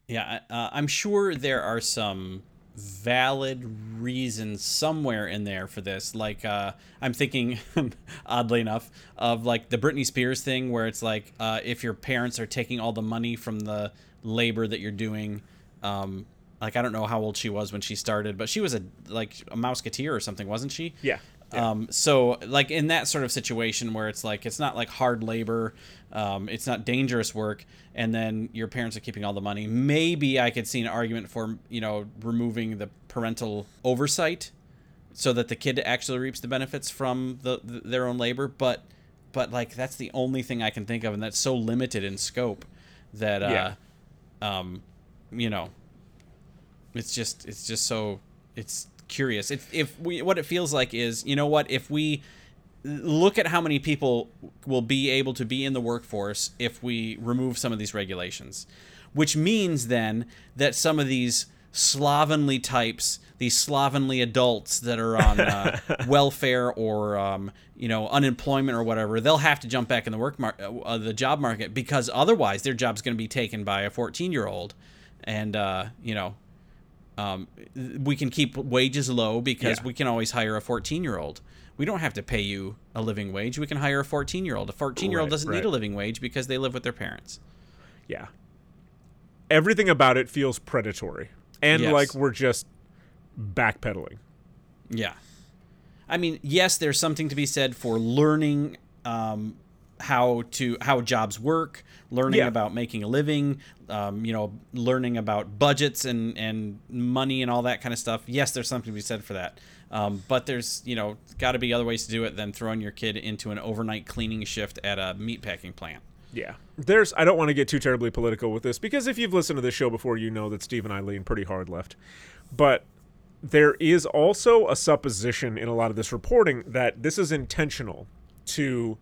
yeah. Uh, I'm sure there are some valid reason somewhere in there for this. Like, uh, I'm thinking, oddly enough, of like the Britney Spears thing, where it's like uh, if your parents are taking all the money from the labor that you're doing. Um, like I don't know how old she was when she started, but she was a like a mouseketeer or something, wasn't she?
Yeah. Yeah.
Um, so like in that sort of situation where it's like it's not like hard labor, um, it's not dangerous work, and then your parents are keeping all the money. Maybe I could see an argument for you know removing the parental oversight, so that the kid actually reaps the benefits from the, the their own labor. But but like that's the only thing I can think of, and that's so limited in scope that uh, um, you know, it's just it's just so it's curious. If if we what it feels like is you know what if we look at how many people will be able to be in the workforce if we remove some of these regulations, which means then that some of these slovenly types, these slovenly adults that are on uh, welfare or um, you know unemployment or whatever, they'll have to jump back in the work mar- uh, the job market because otherwise their job's going to be taken by a 14 year old, and uh, you know um, we can keep wages low because
Yeah.
we can always hire a 14 year old. We don't have to pay you a living wage. We can hire a 14 year old. A 14 year old
Right,
doesn't
right.
need a living wage because they live with their parents.
Yeah. Everything about it feels predatory. And
Yes.
like we're just backpedaling.
Yeah. I mean, yes, there's something to be said for learning um, how to how jobs work, learning
Yeah.
about making a living, um, you know, learning about budgets and and money and all that kind of stuff. Yes, there's something to be said for that. Um, but there's you know got to be other ways to do it than throwing your kid into an overnight cleaning shift at a meatpacking plant.
Yeah. There's I don't want to get too terribly political with this because if you've listened to this show before you know that Steve and I lean pretty hard left. But there is also a supposition in a lot of this reporting that this is intentional to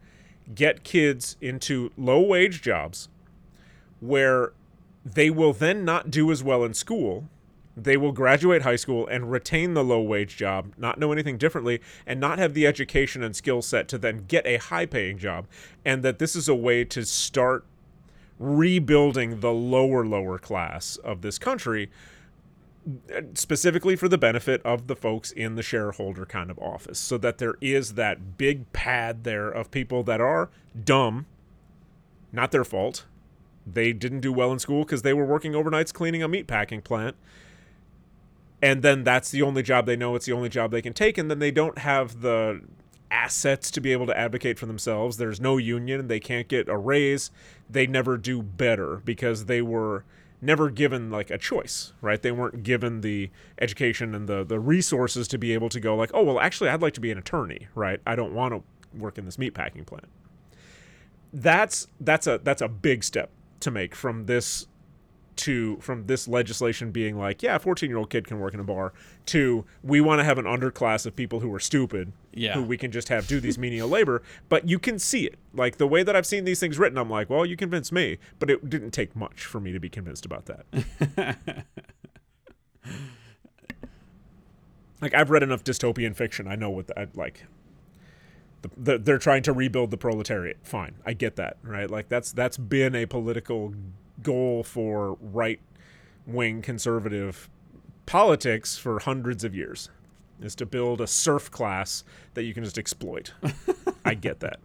get kids into low wage jobs where they will then not do as well in school they will graduate high school and retain the low wage job, not know anything differently, and not have the education and skill set to then get a high paying job. And that this is a way to start rebuilding the lower, lower class of this country, specifically for the benefit of the folks in the shareholder kind of office, so that there is that big pad there of people that are dumb, not their fault. They didn't do well in school because they were working overnights cleaning a meat packing plant. And then that's the only job they know it's the only job they can take and then they don't have the assets to be able to advocate for themselves. There's no union they can't get a raise. They never do better because they were never given like a choice right? They weren't given the education and the the resources to be able to go like oh well actually I'd like to be an attorney right? I don't want to work in this meat packing plant. That's that's a that's a big step to make from this to from this legislation being like, yeah, a 14 year old kid can work in a bar, to we want to have an underclass of people who are stupid,
Yeah.
who we can just have do these menial labor. But you can see it. Like the way that I've seen these things written, I'm like, well, you convinced me. But it didn't take much for me to be convinced about that. like I've read enough dystopian fiction. I know what that like. The, the, they're trying to rebuild the proletariat. Fine, I get that, right? Like that's that's been a political goal for right wing conservative politics for hundreds of years is to build a serf class that you can just exploit. I get that.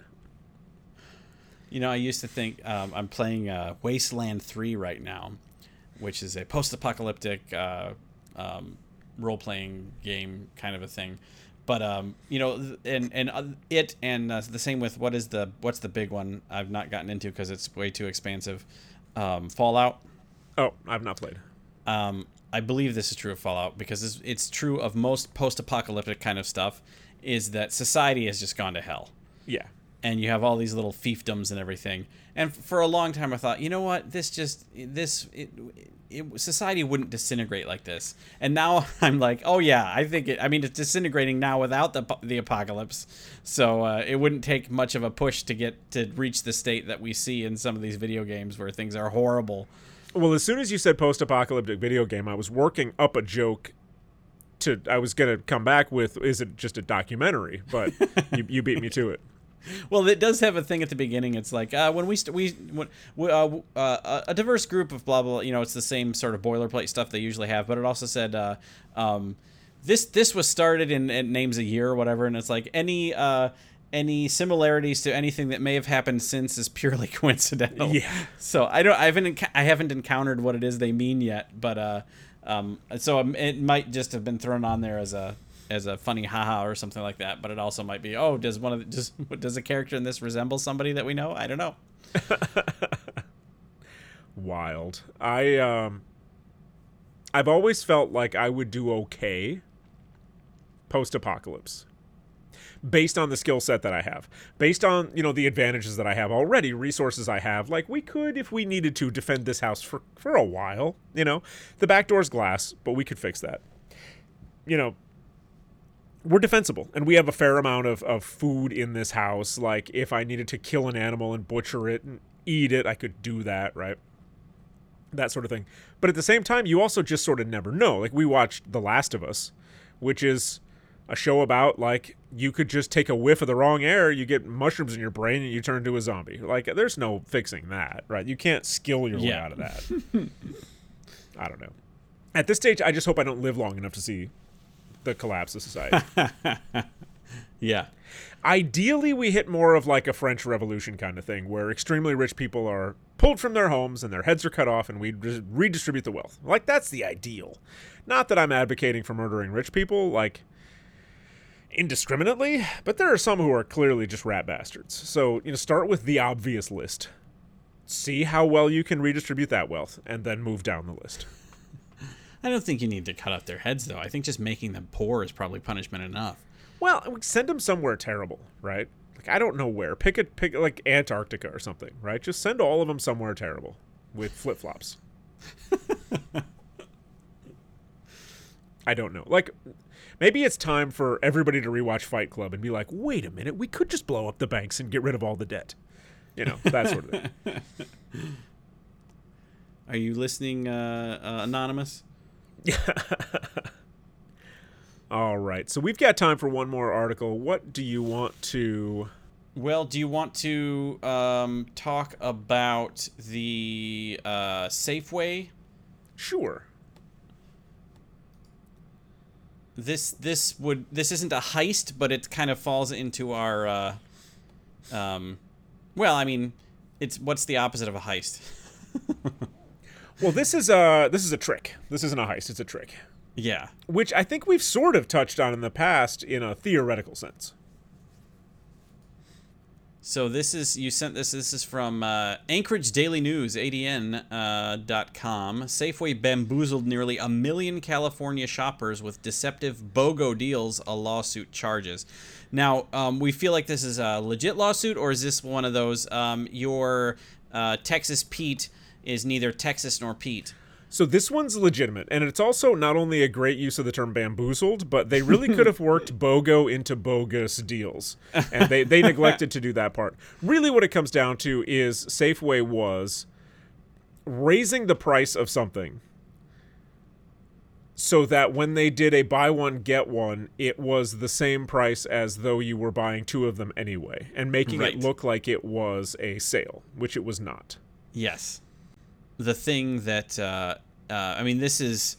You know, I used to think um, I'm playing uh, Wasteland 3 right now, which is a post apocalyptic uh, um, role playing game kind of a thing. But um, you know, and and uh, it and uh, the same with what is the what's the big one I've not gotten into because it's way too expansive. Um, Fallout.
Oh, I've not played.
Um, I believe this is true of Fallout because it's, it's true of most post-apocalyptic kind of stuff. Is that society has just gone to hell,
Yeah.
and you have all these little fiefdoms and everything. And for a long time, I thought, you know what, this just this it, it, society wouldn't disintegrate like this. And now I'm like, oh yeah, I think it. I mean, it's disintegrating now without the the apocalypse, so uh, it wouldn't take much of a push to get to reach the state that we see in some of these video games where things are horrible.
Well, as soon as you said post-apocalyptic video game, I was working up a joke to I was going to come back with is it just a documentary, but you, you beat me to it.
Well, it does have a thing at the beginning. It's like uh, when we st- we when we, uh, uh, a diverse group of blah blah. You know, it's the same sort of boilerplate stuff they usually have, but it also said uh, um, this this was started in it names a year or whatever, and it's like any uh, any similarities to anything that may have happened since is purely coincidental.
Yeah.
So I don't I haven't enc- I haven't encountered what it is they mean yet, but uh, um, so it might just have been thrown on there as a as a funny haha or something like that. But it also might be oh does one of the, does does a character in this resemble somebody that we know? I don't know.
Wild. I um I've always felt like I would do okay post-apocalypse. Based on the skill set that I have. Based on, you know, the advantages that I have already, resources I have, like we could if we needed to defend this house for for a while, you know. The back door's glass, but we could fix that. You know, we're defensible and we have a fair amount of, of food in this house like if i needed to kill an animal and butcher it and eat it i could do that right that sort of thing but at the same time you also just sort of never know like we watched the last of us which is a show about like you could just take a whiff of the wrong air you get mushrooms in your brain and you turn into a zombie. Like there's no fixing that right? You can't skill your way out of that. I don't know. At this stage i just hope i don't live long enough to see the collapse of society.
Yeah.
Ideally, we hit more of like a French Revolution kind of thing, where extremely rich people are pulled from their homes and their heads are cut off, and we redistribute the wealth. Like that's the ideal. Not that I'm advocating for murdering rich people, like indiscriminately, but there are some who are clearly just rat bastards. So you know, start with the obvious list. See how well you can redistribute that wealth, and then move down the list.
I don't think you need to cut off their heads though. I think just making them poor is probably punishment enough.
Well, send them somewhere terrible, right? Like I don't know where. Pick a pick like Antarctica or something, right? Just send all of them somewhere terrible with flip flops. I don't know. Like maybe it's time for everybody to rewatch Fight Club and be like, "Wait a minute, we could just blow up the banks and get rid of all the debt." You know, that sort of thing.
Are you listening, uh, uh, anonymous?
All right. So we've got time for one more article. What do you want to
Well, do you want to um, talk about the uh, Safeway?
Sure.
This this would this isn't a heist, but it kind of falls into our. Uh, um, well, I mean, it's what's the opposite of a heist?
Well, this is a this is a trick. This isn't a heist, it's a trick.
yeah.
Which I think we've sort of touched on in the past in a theoretical sense.
So this is you sent this. This is from uh, Anchorage Daily News, ADN uh. Safeway bamboozled nearly a million California shoppers with deceptive BOGO deals. A lawsuit charges. Now um, we feel like this is a legit lawsuit, or is this one of those um, your uh, Texas Pete is neither Texas nor Pete?
So this one's legitimate, and it's also not only a great use of the term bamboozled, but they really could have worked BOGO into bogus deals, and they, they neglected to do that part. Really, what it comes down to is Safeway was raising the price of something so that when they did a buy one get one, it was the same price as though you were buying two of them anyway, and making
Right.
it look like it was a sale, which it was not.
Yes. The thing that, uh, uh, I mean, this is.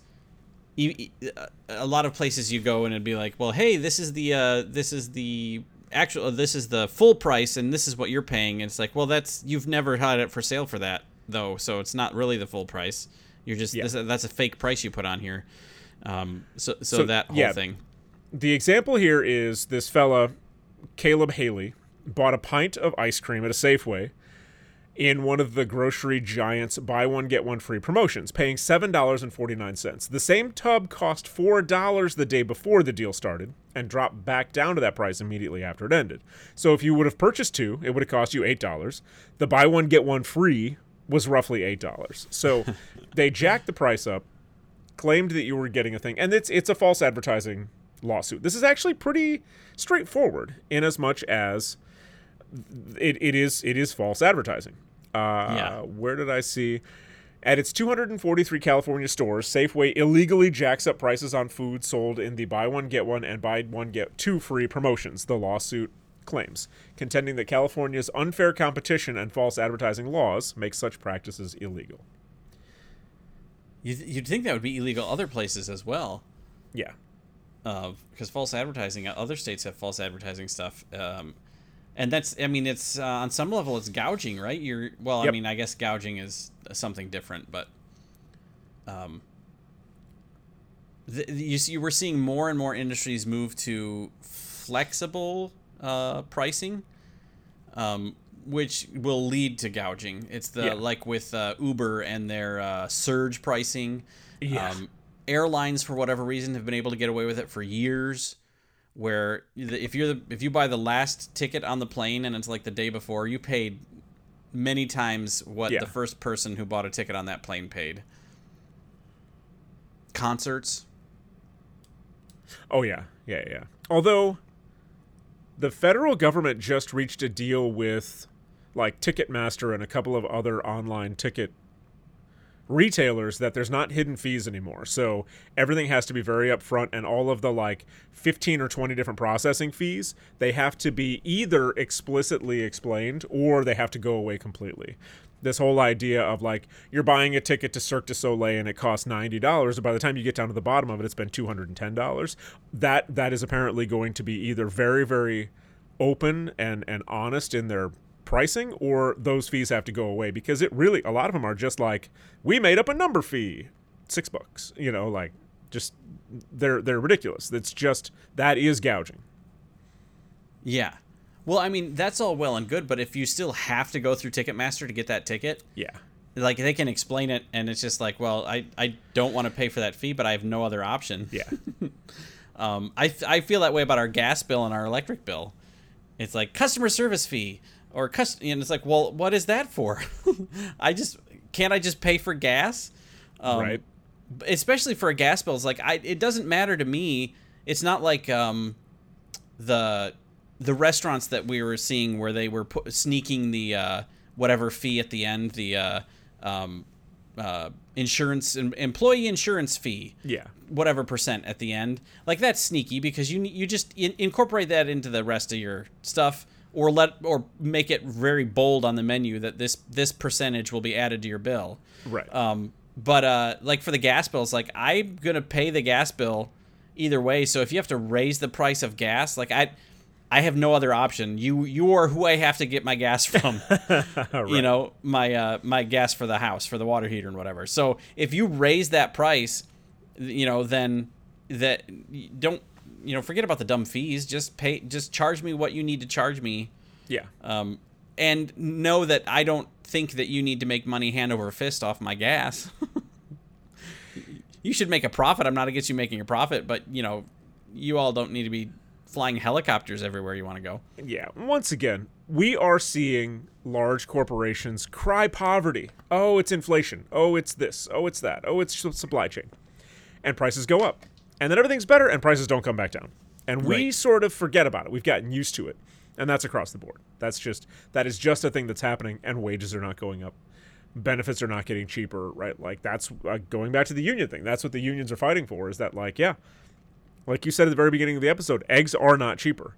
a lot of places you go and it'd be like, well, hey, this is the uh, this is the actual this is the full price and this is what you're paying. And it's like, well, that's you've never had it for sale for that though, so it's not really the full price. You're just
Yeah.
this, that's a fake price you put on here. Um, so, so
So,
that whole
yeah.
thing.
the example here is this fella, Caleb Haley, bought a pint of ice cream at a Safeway in one of the grocery giants buy one get one free promotions, paying $7.49. The same tub cost $4 the day before the deal started and dropped back down to that price immediately after it ended. So if you would have purchased two, it would have cost you $8. The buy one get one free was roughly $8. So they jacked the price up claimed that you were getting a thing, and it's it's a false advertising lawsuit. This is actually pretty straightforward in as much as it, it is it is false advertising. Uh,
Yeah.
Where did I see? At its 243 California stores, Safeway illegally jacks up prices on food sold in the buy one get one and buy one get two free promotions. The lawsuit claims, contending that California's unfair competition and false advertising laws make such practices illegal.
You, you'd think that would be illegal other places as well.
Yeah.
because false advertising other states have false advertising stuff um, and that's i mean it's uh, on some level it's gouging right? You're well i mean i guess gouging is something different but um the, you see we're seeing more and more industries move to flexible uh, pricing um, which will lead to gouging. It's the
Yeah.
like with uh, uber and their uh, surge pricing.
Yeah.
um, airlines for whatever reason have been able to get away with it for years where the- if you're the if you buy the last ticket on the plane and it's like the day before you paid many times what
Yeah.
the first person who bought a ticket on that plane paid concerts
Oh yeah, yeah, yeah. Although the federal government just reached a deal with like Ticketmaster and a couple of other online ticket retailers that there's not hidden fees anymore. So everything has to be very upfront and all of the like 15 or 20 different processing fees, they have to be either explicitly explained or they have to go away completely. This whole idea of like you're buying a ticket to Cirque du Soleil and it costs ninety dollars, and by the time you get down to the bottom of it, it's been two hundred and ten dollars. That that is apparently going to be either very very open and and honest in their pricing, or those fees have to go away because it really a lot of them are just like we made up a number fee, six bucks. You know, like just they're they're ridiculous. It's just that is gouging.
yeah well i mean that's all well and good but if you still have to go through ticketmaster to get that ticket
Yeah.
like they can explain it and it's just like well i, I don't want to pay for that fee but i have no other option
Yeah.
Um, I, I feel that way about our gas bill and our electric bill. It's like customer service fee or cust- and it's like, well, what is that for? I just can't I just pay for gas? Um,
right.
Especially for a gas bill, it's like I it doesn't matter to me. It's not like um, the the restaurants that we were seeing where they were pu- sneaking the uh, whatever fee at the end, the uh, um, uh, insurance employee insurance fee
Yeah.
whatever percent at the end like that's sneaky because you you just in, incorporate that into the rest of your stuff or let or make it very bold on the menu that this this percentage will be added to your bill.
Right.
um but uh like for the gas bills like i'm gonna pay the gas bill either way. So if you have to raise the price of gas like i i have no other option. You you are who i have to get my gas from. You know my uh my gas for the house for the water heater and whatever. So if you raise that price you know then that don't you know forget about the dumb fees just pay just charge me what you need to charge me
yeah.
um and know that i don't think that you need to make money hand over fist off my gas you should make a profit i'm not against you making a profit but you know you all don't need to be flying helicopters everywhere you want to go
Yeah, once again, we are seeing large corporations cry poverty. Oh, it's inflation. Oh, it's this. Oh, it's that. Oh, it's supply chain. And prices go up. And then everything's better and prices don't come back down. And we
Right.
sort of forget about it. We've gotten used to it. And that's across the board. That's just that is just a thing that's happening and wages are not going up. Benefits are not getting cheaper, right? Like that's uh, going back to the union thing. That's what the unions are fighting for is that like, yeah, like you said at the very beginning of the episode, eggs are not cheaper.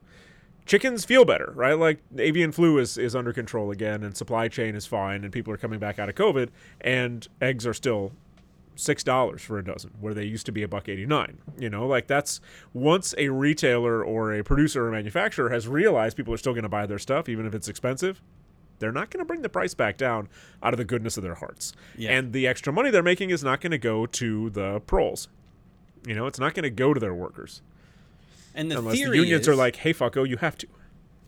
Chickens feel better, right? Like avian flu is, is under control again, and supply chain is fine, and people are coming back out of COVID, and eggs are still six dollars for a dozen, where they used to be a buck eighty nine. You know, like that's once a retailer or a producer or manufacturer has realized people are still going to buy their stuff, even if it's expensive. They're not going to bring the price back down out of the goodness of their hearts.
Yeah.
And the extra money they're making is not going to go to the proles. You know, it's not going to go to their workers
and the
unless the unions
is,
are like, "Hey, fucko, you have to."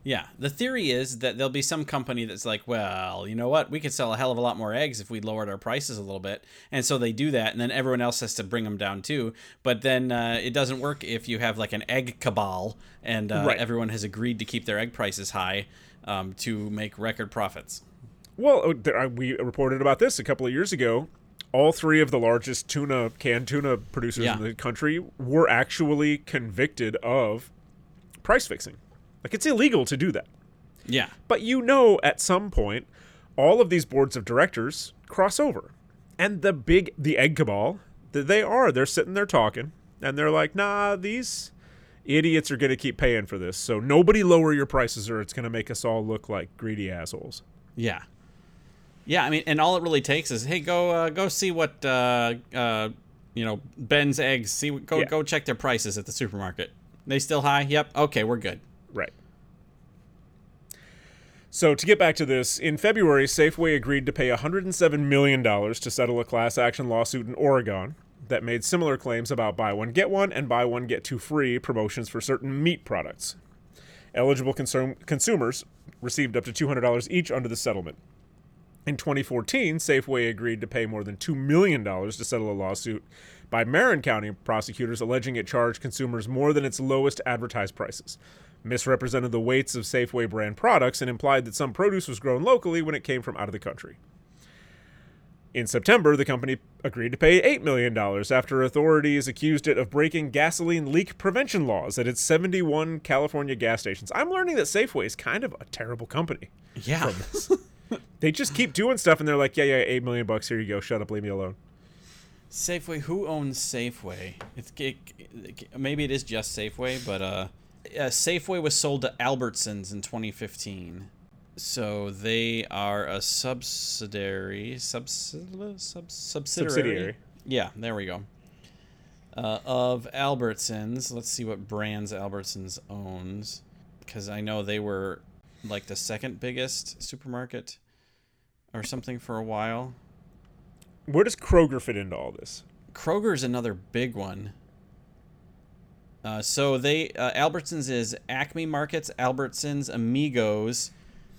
Yeah, the theory is that there'll be some company that's like, well, you know what? We could sell a hell of a lot more eggs if we lowered our prices a little bit. And so they do that, and then everyone else has to bring them down too. But then uh, it doesn't work if you have like an egg cabal and uh,
Right.
everyone has agreed to keep their egg prices high um, to make record profits.
Well, I- we reported about this a couple of years ago. All three of the largest tuna canned tuna producers
Yeah.
in the country were actually convicted of price fixing. Like it's illegal to do that.
Yeah.
But you know, at some point, all of these boards of directors cross over, and the big the egg cabal, th- they are they're sitting there talking, and they're like, nah, these idiots are going to keep paying for this. So nobody lower your prices, or it's going to make us all look like greedy assholes.
Yeah. Yeah, I mean, and all it really takes is, hey, go uh, go see what uh, uh, you know Ben's eggs. See, go
Yeah.
go check their prices at the supermarket. They still high? Yep. Okay, we're good.
Right. So to get back to this, in February, Safeway agreed to pay $107 million to settle a class action lawsuit in Oregon that made similar claims about buy one get one and buy one get two free promotions for certain meat products. Eligible consum- consumers received up to $200 each under the settlement. In 2014, Safeway agreed to pay more than $2 million to settle a lawsuit by Marin County prosecutors alleging it charged consumers more than its lowest advertised prices, misrepresented the weights of Safeway brand products, and implied that some produce was grown locally when it came from out of the country. In September, the company agreed to pay $8 million after authorities accused it of breaking gasoline leak prevention laws at its 71 California gas stations. I'm learning that Safeway is kind of a terrible company.
Yeah.
They just keep doing stuff and they're like, yeah, yeah, 8 million bucks, here you go, shut up, leave me alone.
Safeway. Who owns Safeway? It's it, maybe it is just Safeway, but uh, uh, Safeway was sold to Albertsons in 2015. So they are a subsidiary, subsidi- sub, subsidiary.
Subsidiary.
Yeah, there we go. Uh, of Albertsons. Let's see what brands Albertsons owns, because I know they were like the second biggest supermarket or something for a while.
Where does Kroger fit into all this?
Kroger's another big one. Uh, so they uh, Albertsons is Acme Markets, Albertsons, Amigos,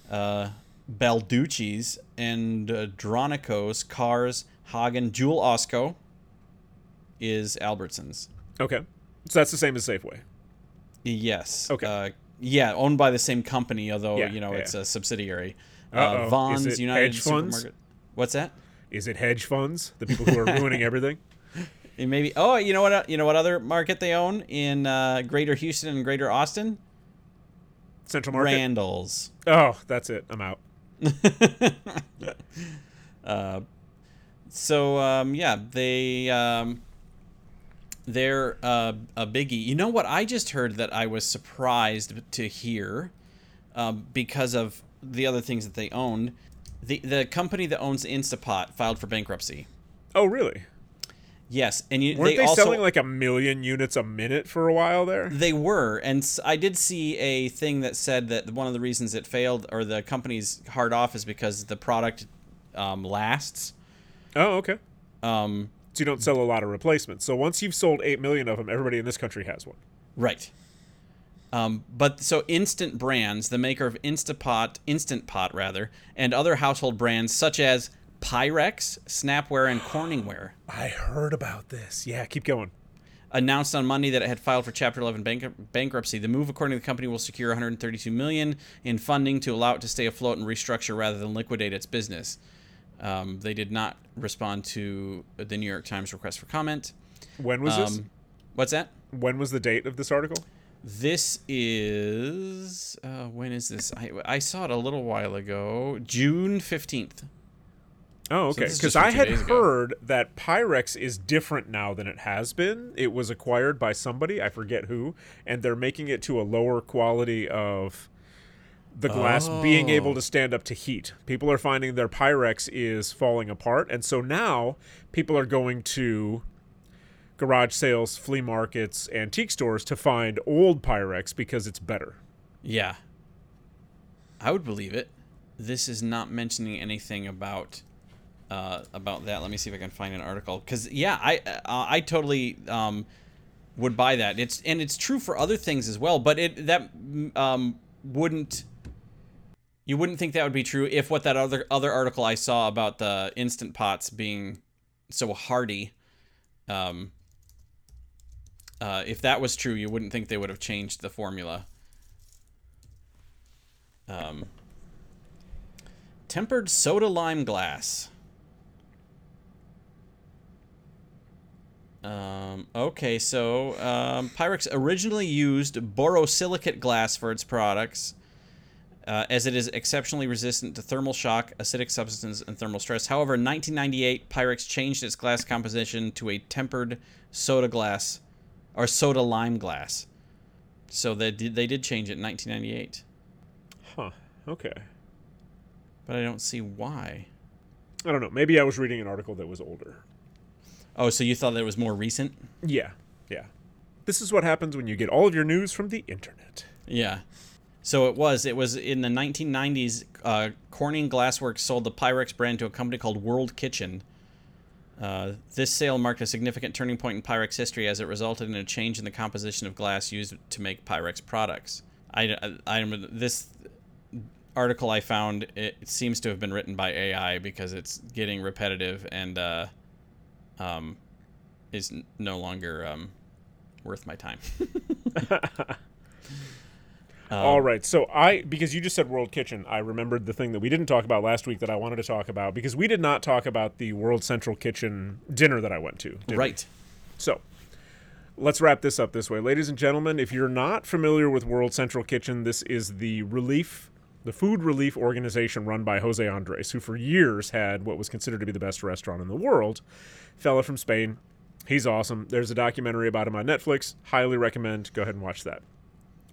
uh, Balducci's, and uh, Dronico's, Carrs, Haggen, Jewel Osco is Albertsons.
Okay. So that's the same as Safeway.
Yes.
Okay.
Uh, yeah, owned by the same company, although
Yeah,
you know
yeah.
it's a subsidiary. Uh,
Is
Vons
it
United
hedge funds?
What's that?
Is it hedge funds? The people who are ruining everything?
And maybe. Oh, you know what? uh, You know what other market they own in uh, Greater Houston and Greater Austin?
Central Market?
Randall's.
Oh, that's it. I'm out.
So um, yeah, they um, they're uh, a biggie. You know what? I just heard that I was surprised to hear um, because of the other things that they owned. The the company that owns Instapot filed for bankruptcy.
Oh, really?
Yes, and you,
Weren't they,
also,
selling like a million units a minute for a while there?
They were, and I did see a thing that said that one of the reasons it failed or the company's hard off is because the product um, lasts.
Oh, okay.
Um,
So you don't sell a lot of replacements. So once you've sold eight million of them, everybody in this country has one.
Right. Um, but so Instant Brands, the maker of Instapot, Instant Pot rather, and other household brands such as Pyrex, Snapware, and Corningware,
I heard about this. Yeah, keep going.
announced on Monday that it had filed for Chapter 11 bank- bankruptcy. The move, according to the company, will secure 132 million in funding to allow it to stay afloat and restructure rather than liquidate its business. Um, they did not respond to the New York Times request for comment.
When was this?
Um, what's that?
When was the date of this article?
This is uh, when is this? I, I saw it a little while ago, June fifteenth.
Oh, okay. Because
from
I had
days ago.
heard that Pyrex is different now than it has been. It was acquired by somebody, I forget who, and they're making it to a lower quality of the glass being able
Oh.
to stand up to heat. People are finding their Pyrex is falling apart, and so now people are going to garage sales, flea markets, antique stores to find old Pyrex because it's better.
Yeah, I would believe it. This is not mentioning anything about uh, about that. Let me see if I can find an article. Because yeah, I uh, I totally um, would buy that. It's and it's true for other things as well. But it that um, wouldn't you wouldn't think that would be true if what that other other article I saw about the instant pots being so hardy. Um, uh, if that was true, you wouldn't think they would have changed the formula. Um, tempered soda lime glass. Um, okay, so um, Pyrex originally used borosilicate glass for its products, uh, as it is exceptionally resistant to thermal shock, acidic substances, and thermal stress. However, in 1998, Pyrex changed its glass composition to a tempered soda glass, or soda lime glass. So they did, they did change it in 1998,
Huh. Okay.
but I don't see why.
I don't know. Maybe I was reading an article that was older.
Oh, so you thought that it was more recent?
Yeah, yeah. This is what happens when you get all of your news from the internet.
Yeah. So it was. It was in the 1990s. Uh, Corning Glassworks sold the Pyrex brand to a company called World Kitchen. Uh, this sale marked a significant turning point in Pyrex history as it resulted in a change in the composition of glass used to make Pyrex products. I, I, I- this article I found it, seems to have been written by AI because it's getting repetitive and uh, um, is n- no longer um, worth my time. Um,
all right, so I because you just said World Kitchen, I remembered the thing that we didn't talk about last week that I wanted to talk about because we did not talk about the World Central Kitchen dinner that I went to. did we?
Right.
So, let's wrap this up this way. Ladies and gentlemen, if you're not familiar with World Central Kitchen, this is the relief, the food relief organization run by Jose Andres, who for years had what was considered to be the best restaurant in the world. Fella from Spain. He's awesome. There's a documentary about him on Netflix. Highly recommend. Go ahead and watch that.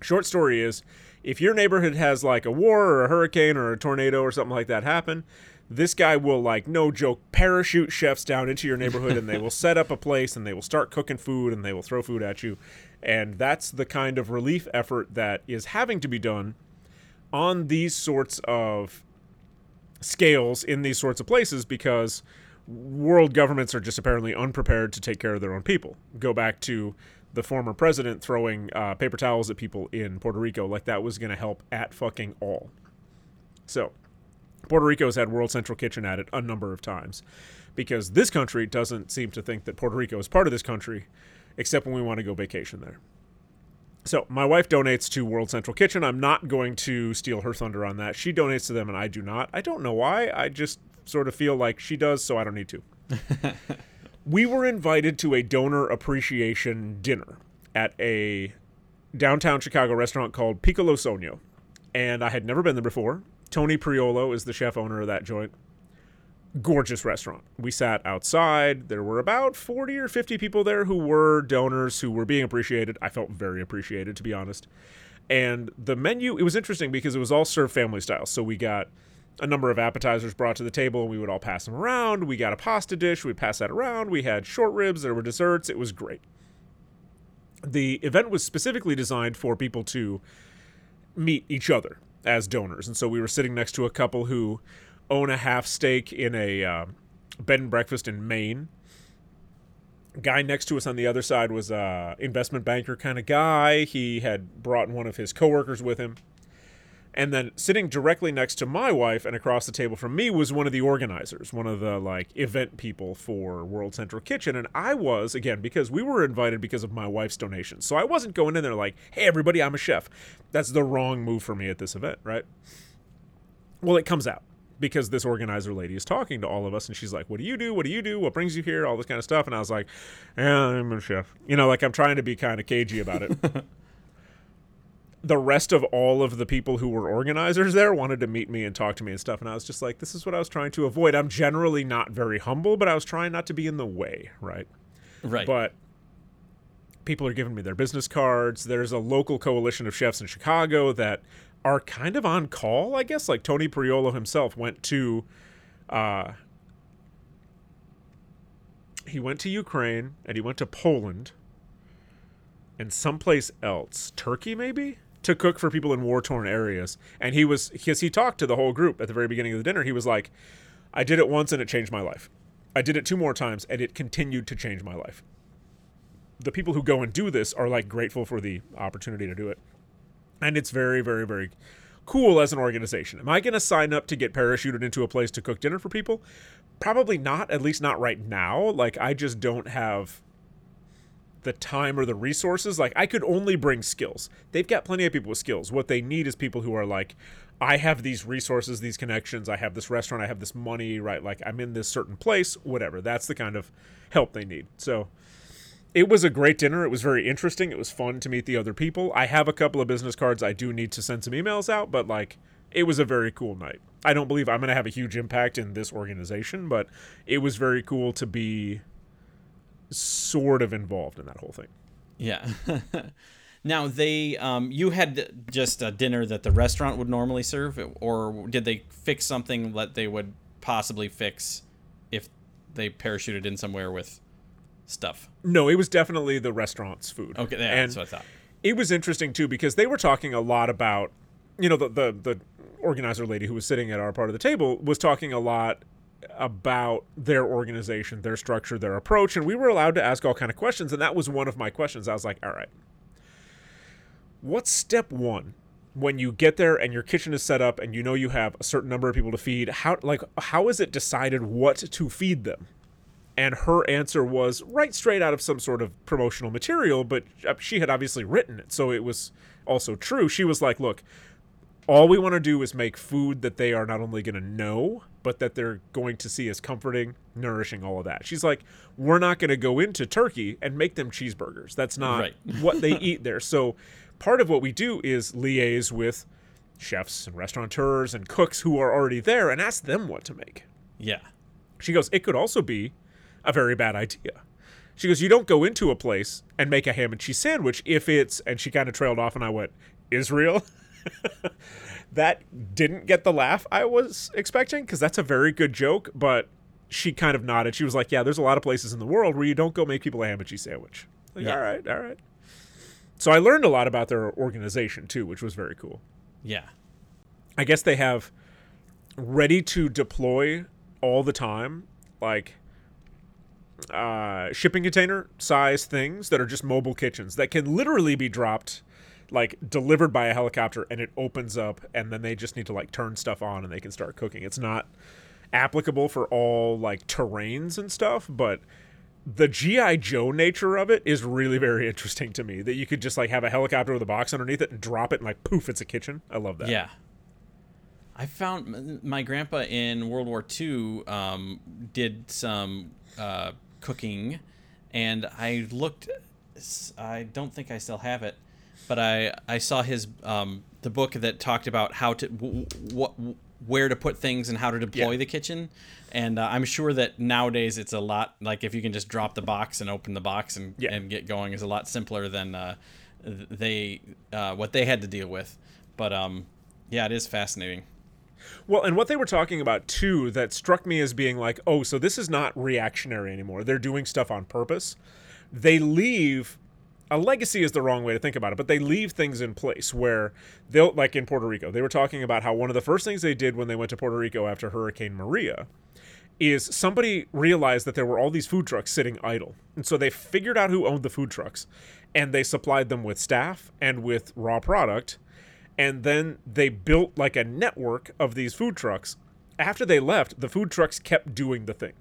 Short story is if your neighborhood has like a war or a hurricane or a tornado or something like that happen, this guy will like no joke parachute chefs down into your neighborhood and they will set up a place and they will start cooking food and they will throw food at you. And that's the kind of relief effort that is having to be done on these sorts of scales in these sorts of places because world governments are just apparently unprepared to take care of their own people. Go back to the former president throwing uh, paper towels at people in Puerto Rico like that was going to help at fucking all. So, Puerto Rico has had World Central Kitchen at it a number of times because this country doesn't seem to think that Puerto Rico is part of this country except when we want to go vacation there. So, my wife donates to World Central Kitchen. I'm not going to steal her thunder on that. She donates to them and I do not. I don't know why. I just sort of feel like she does, so I don't need to. we were invited to a donor appreciation dinner at a downtown Chicago restaurant called Piccolo Sogno. And I had never been there before. Tony Priolo is the chef owner of that joint. Gorgeous restaurant. We sat outside. There were about 40 or 50 people there who were donors who were being appreciated. I felt very appreciated, to be honest. And the menu, it was interesting because it was all served family style. So we got a number of appetizers brought to the table and we would all pass them around. We got a pasta dish, we'd pass that around. We had short ribs, there were desserts. It was great. The event was specifically designed for people to meet each other as donors. And so we were sitting next to a couple who own a half stake in a uh, bed and breakfast in Maine. Guy next to us on the other side was a investment banker kind of guy. He had brought one of his coworkers with him. And then sitting directly next to my wife and across the table from me was one of the organizers, one of the like event people for World Central Kitchen. And I was, again, because we were invited because of my wife's donation. So I wasn't going in there like, hey, everybody, I'm a chef. That's the wrong move for me at this event, right? Well, it comes out because this organizer lady is talking to all of us and she's like, What do you do? What do you do? What brings you here? All this kind of stuff. And I was like, Yeah, I'm a chef. You know, like I'm trying to be kind of cagey about it. the rest of all of the people who were organizers there wanted to meet me and talk to me and stuff. And I was just like, This is what I was trying to avoid. I'm generally not very humble, but I was trying not to be in the way, right?
Right.
But people are giving me their business cards. There's a local coalition of chefs in Chicago that are kind of on call, I guess. Like Tony Priolo himself went to, uh, he went to Ukraine and he went to Poland and someplace else, Turkey maybe, to cook for people in war torn areas. And he was because he talked to the whole group at the very beginning of the dinner. He was like, "I did it once and it changed my life. I did it two more times and it continued to change my life." The people who go and do this are like grateful for the opportunity to do it and it's very very very cool as an organization. Am i going to sign up to get parachuted into a place to cook dinner for people? Probably not at least not right now. Like i just don't have the time or the resources. Like i could only bring skills. They've got plenty of people with skills. What they need is people who are like i have these resources these connections i have this restaurant i have this money right? Like i'm in this certain place whatever. That's the kind of help they need. So it was a great dinner. It was very interesting. It was fun to meet the other people. I have a couple of business cards I do need to send some emails out, but like it was a very cool night. I don't believe I'm going to have a huge impact in this organization, but it was very cool to be sort of involved in that whole thing.
Yeah. now they um, you had just a dinner that the restaurant would normally serve or did they fix something that they would possibly fix if they parachuted in somewhere with stuff.
No, it was definitely the restaurant's food.
Okay, yeah,
and
that's what I thought.
It was interesting too because they were talking a lot about, you know, the the the organizer lady who was sitting at our part of the table was talking a lot about their organization, their structure, their approach, and we were allowed to ask all kind of questions, and that was one of my questions. I was like, all right, what's step one when you get there and your kitchen is set up and you know you have a certain number of people to feed? How like how is it decided what to feed them? And her answer was right straight out of some sort of promotional material but uh, she had obviously written it so it was also true. She was like look all we want to do is make food that they are not only going to know but that they're going to see as comforting nourishing all of that. She's like we're not going to go into turkey and make them cheeseburgers. That's not
Right.
what they eat there. So part of what we do is liaise with chefs and restaurateurs and cooks who are already there and ask them what to make.
Yeah.
she goes, it could also be a very bad idea. She goes, you don't go into a place and make a ham and cheese sandwich if it's, and she kind of trailed off, and I went, Israel? that didn't get the laugh I was expecting because that's a very good joke, but she kind of nodded. She was like, yeah, there's a lot of places in the world where you don't go make people a ham and cheese sandwich. Like,
Yeah.
all right, all right. So I learned a lot about their organization too, which was very cool.
Yeah.
I guess they have ready to deploy all the time, like uh, shipping container size things that are just mobile kitchens that can literally be dropped, like delivered by a helicopter, and it opens up, and then they just need to like turn stuff on and they can start cooking. It's not applicable for all like terrains and stuff, but the GI Joe nature of it is really very interesting to me. That you could just like have a helicopter with a box underneath it and drop it, and like poof, it's a kitchen. I love that.
Yeah. I found my grandpa in World War II um, did some uh, cooking, and I looked. I don't think I still have it, but I I saw his um, the book that talked about how to w- what where to put things and how to deploy
Yeah.
the kitchen. And uh, I'm sure that nowadays it's a lot like if you can just drop the box and open the box and,
Yeah.
and get going is a lot simpler than uh, they uh, what they had to deal with. But um, yeah, it is fascinating.
Well, and what they were talking about too that struck me as being like, oh, so this is not reactionary anymore. They're doing stuff on purpose. They leave a legacy is the wrong way to think about it, but they leave things in place where they'll like in Puerto Rico. They were talking about how one of the first things they did when they went to Puerto Rico after Hurricane Maria is somebody realized that there were all these food trucks sitting idle. And so they figured out who owned the food trucks and they supplied them with staff and with raw product. And then they built like a network of these food trucks. After they left, the food trucks kept doing the thing.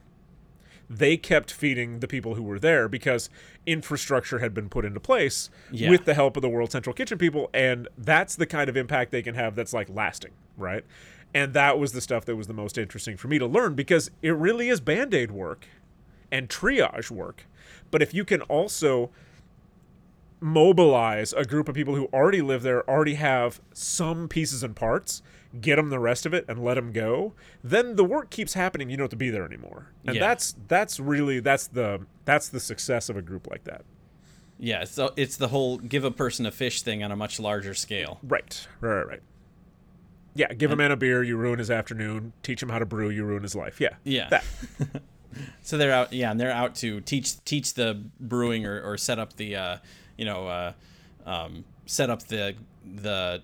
They kept feeding the people who were there because infrastructure had been put into place
Yeah.
with the help of the World Central Kitchen people. And that's the kind of impact they can have that's like lasting, right? And that was the stuff that was the most interesting for me to learn because it really is band aid work and triage work. But if you can also mobilize a group of people who already live there, already have some pieces and parts, get them the rest of it, and let them go, then the work keeps happening. You don't have to be there anymore, and
Yeah.
that's that's really that's the that's the success of a group like that.
Yeah, so it's the whole give a person a fish thing on a much larger scale.
Right, right, right. right. Yeah, give a man a beer, you ruin his afternoon. Teach him how to brew, you ruin his life. Yeah,
Yeah.
that.
So they're out, yeah, and they're out to teach teach the brewing or, or set up the, uh, you know, uh, um, set up the the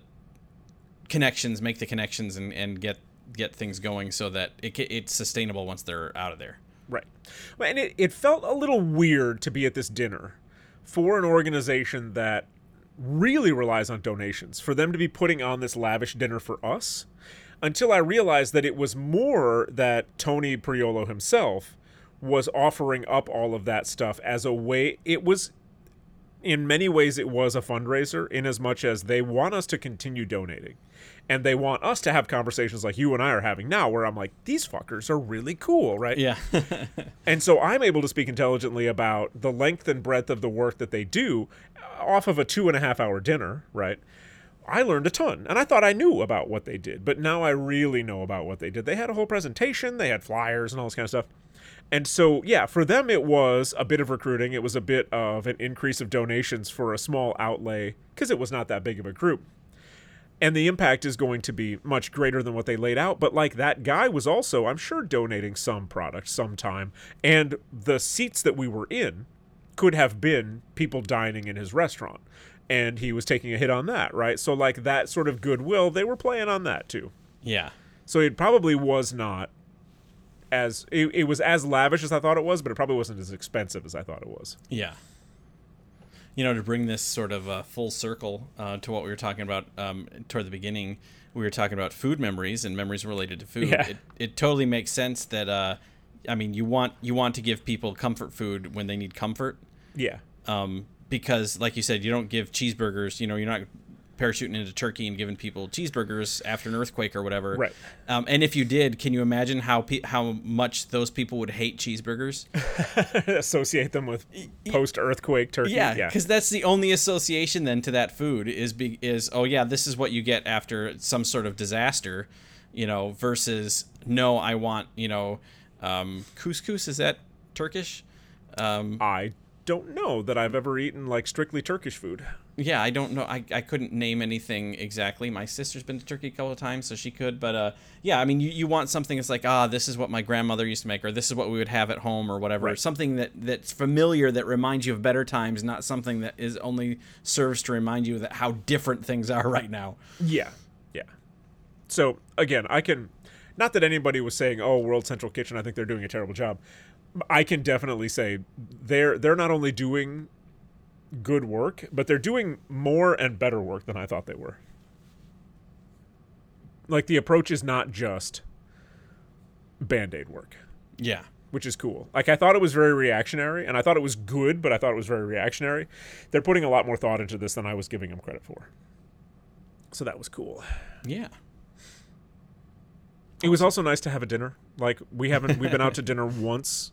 connections, make the connections, and, and get get things going so that it, it's sustainable once they're out of there.
Right. And it, it felt a little weird to be at this dinner for an organization that really relies on donations, for them to be putting on this lavish dinner for us, until I realized that it was more that Tony Priolo himself was offering up all of that stuff as a way. It was in many ways it was a fundraiser in as much as they want us to continue donating. And they want us to have conversations like you and I are having now where I'm like these fuckers are really cool right?
Yeah,
and so I'm able to speak intelligently about the length and breadth of the work that they do uh, off of a two and a half hour dinner right? I learned a ton and I thought I knew about what they did but now I really know about what they did. They had a whole presentation they had flyers and all this kind of stuff and so, yeah, for them, it was a bit of recruiting. It was a bit of an increase of donations for a small outlay because it was not that big of a group. And the impact is going to be much greater than what they laid out. But, like, that guy was also, I'm sure, donating some product sometime. And the seats that we were in could have been people dining in his restaurant. And he was taking a hit on that, right? So, like, that sort of goodwill, they were playing on that too.
yeah,
So it probably was not as it, it was as lavish as I thought it was, but it probably wasn't as expensive as I thought it was.
yeah. You know, to bring this sort of uh, full circle uh, to what we were talking about um, toward the beginning, we were talking about food memories and memories related to food.
Yeah.
It, it totally makes sense that, uh, I mean, you want you want to give people comfort food when they need comfort.
Yeah.
um, because like you said you don't give cheeseburgers you know you're not parachuting into turkey and giving people cheeseburgers after an earthquake or whatever
Right.
um, and if you did can you imagine how pe- how much those people would hate cheeseburgers
Associate them with post earthquake turkey.
yeah
Yeah.
because that's the only association then to that food is be is oh yeah this is what you get after some sort of disaster you know versus no i want you know um, couscous is that turkish um,
I don't know that I've ever eaten like strictly Turkish food.
Yeah, I don't know. I, I couldn't name anything exactly. My sister's been to Turkey a couple of times, so she could. But uh, yeah, I mean, you, you want something that's like, ah, this is what my grandmother used to make, or this is what we would have at home, or whatever.
Right.
Something that that's familiar that reminds you of better times, not something that is only serves to remind you that how different things are right now.
Yeah. Yeah. So again, I can not that anybody was saying, "Oh, World Central Kitchen, I think they're doing a terrible job." I can definitely say they're they're not only doing good work, but they're doing more and better work than I thought they were. Like the approach is not just band-aid work,
Yeah,
which is cool. Like I thought it was very reactionary and I thought it was good, but I thought it was very reactionary. They're putting a lot more thought into this than I was giving them credit for. So that was cool.
yeah,
It was also nice to have a dinner. Like we haven't we've been out to dinner once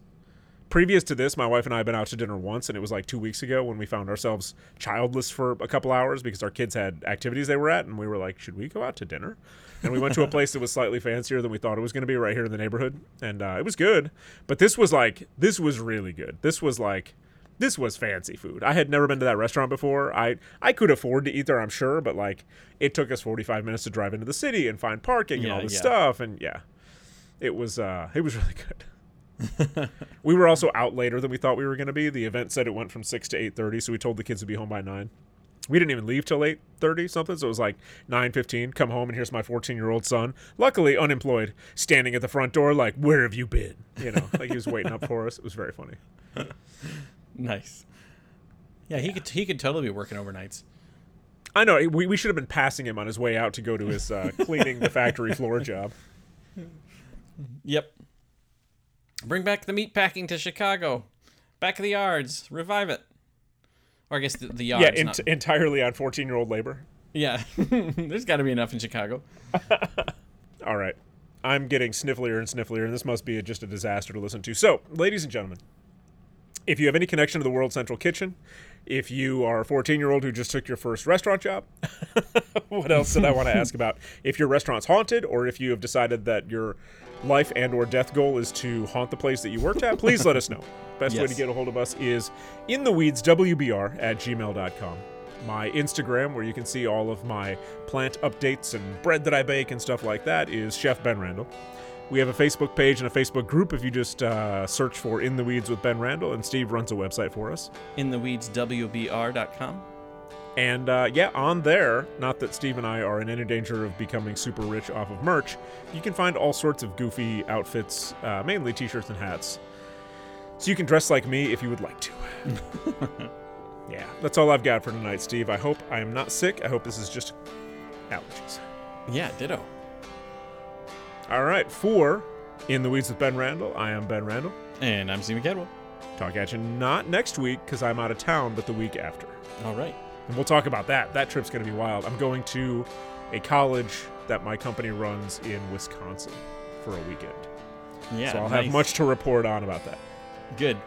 previous to this, my wife and I had been out to dinner once, and it was like two weeks ago when we found ourselves childless for a couple hours because our kids had activities they were at, and we were like, should we go out to dinner? And we went to a place that was slightly fancier than we thought it was going to be right here in the neighborhood, and uh, it was good. But this was like, this was really good. This was like, this was fancy food. I had never been to that restaurant before. I I could afford to eat there, I'm sure, but like, it took us 45 minutes to drive into the city and find parking and
Yeah,
all this
yeah.
stuff, and yeah, it was uh, it was really good. we were also out later than we thought we were going to be. The event said it went from six to eight thirty, so we told the kids to be home by nine. We didn't even leave till eight thirty something, so it was like nine fifteen. Come home and here's my fourteen year old son, luckily unemployed, standing at the front door like, "Where have you been?" You know, like he was waiting up for us. It was very funny.
Nice. Yeah, he could he could totally be working overnights.
I know we, we should have been passing him on his way out to go to his uh, cleaning the factory floor job.
Yep. Bring back the meat packing to Chicago. Back of the yards. Revive it. Or I guess the, the yards.
yeah,
not-
entirely on fourteen year old labor.
yeah. There's got to be enough in Chicago.
All right. I'm getting snifflier and snifflier, and this must be a, just a disaster to listen to. So, ladies and gentlemen, if you have any connection to the World Central Kitchen, if you are a 14 year old who just took your first restaurant job, what else did I want to ask about? If your restaurant's haunted, or if you have decided that your life and or death goal is to haunt the place that you worked at, please let us know. Best way to get a hold of us is in the weeds wbr at gmail.com. My Instagram, where you can see all of my plant updates and bread that I bake and stuff like that, is Chef Ben Randall. We have a Facebook page and a Facebook group if you just uh, search for In the Weeds with Ben Randall, and Steve runs a website for us.
In the weeds, WBR.com.
And uh, yeah, on there, not that Steve and I are in any danger of becoming super rich off of merch, you can find all sorts of goofy outfits, uh, mainly t shirts and hats. So you can dress like me if you would like to. yeah, that's all I've got for tonight, Steve. I hope I am not sick. I hope this is just allergies.
Yeah, ditto.
All right, for In the Weeds with Ben Randall, I am Ben Randall.
And I'm Steve McCadwell.
Talk at you not next week because I'm out of town, but the week after.
All right.
And we'll talk about that. That trip's going to be wild. I'm going to a college that my company runs in Wisconsin for a weekend.
Yeah.
so I'll
nice.
have much to report on about that.
Good.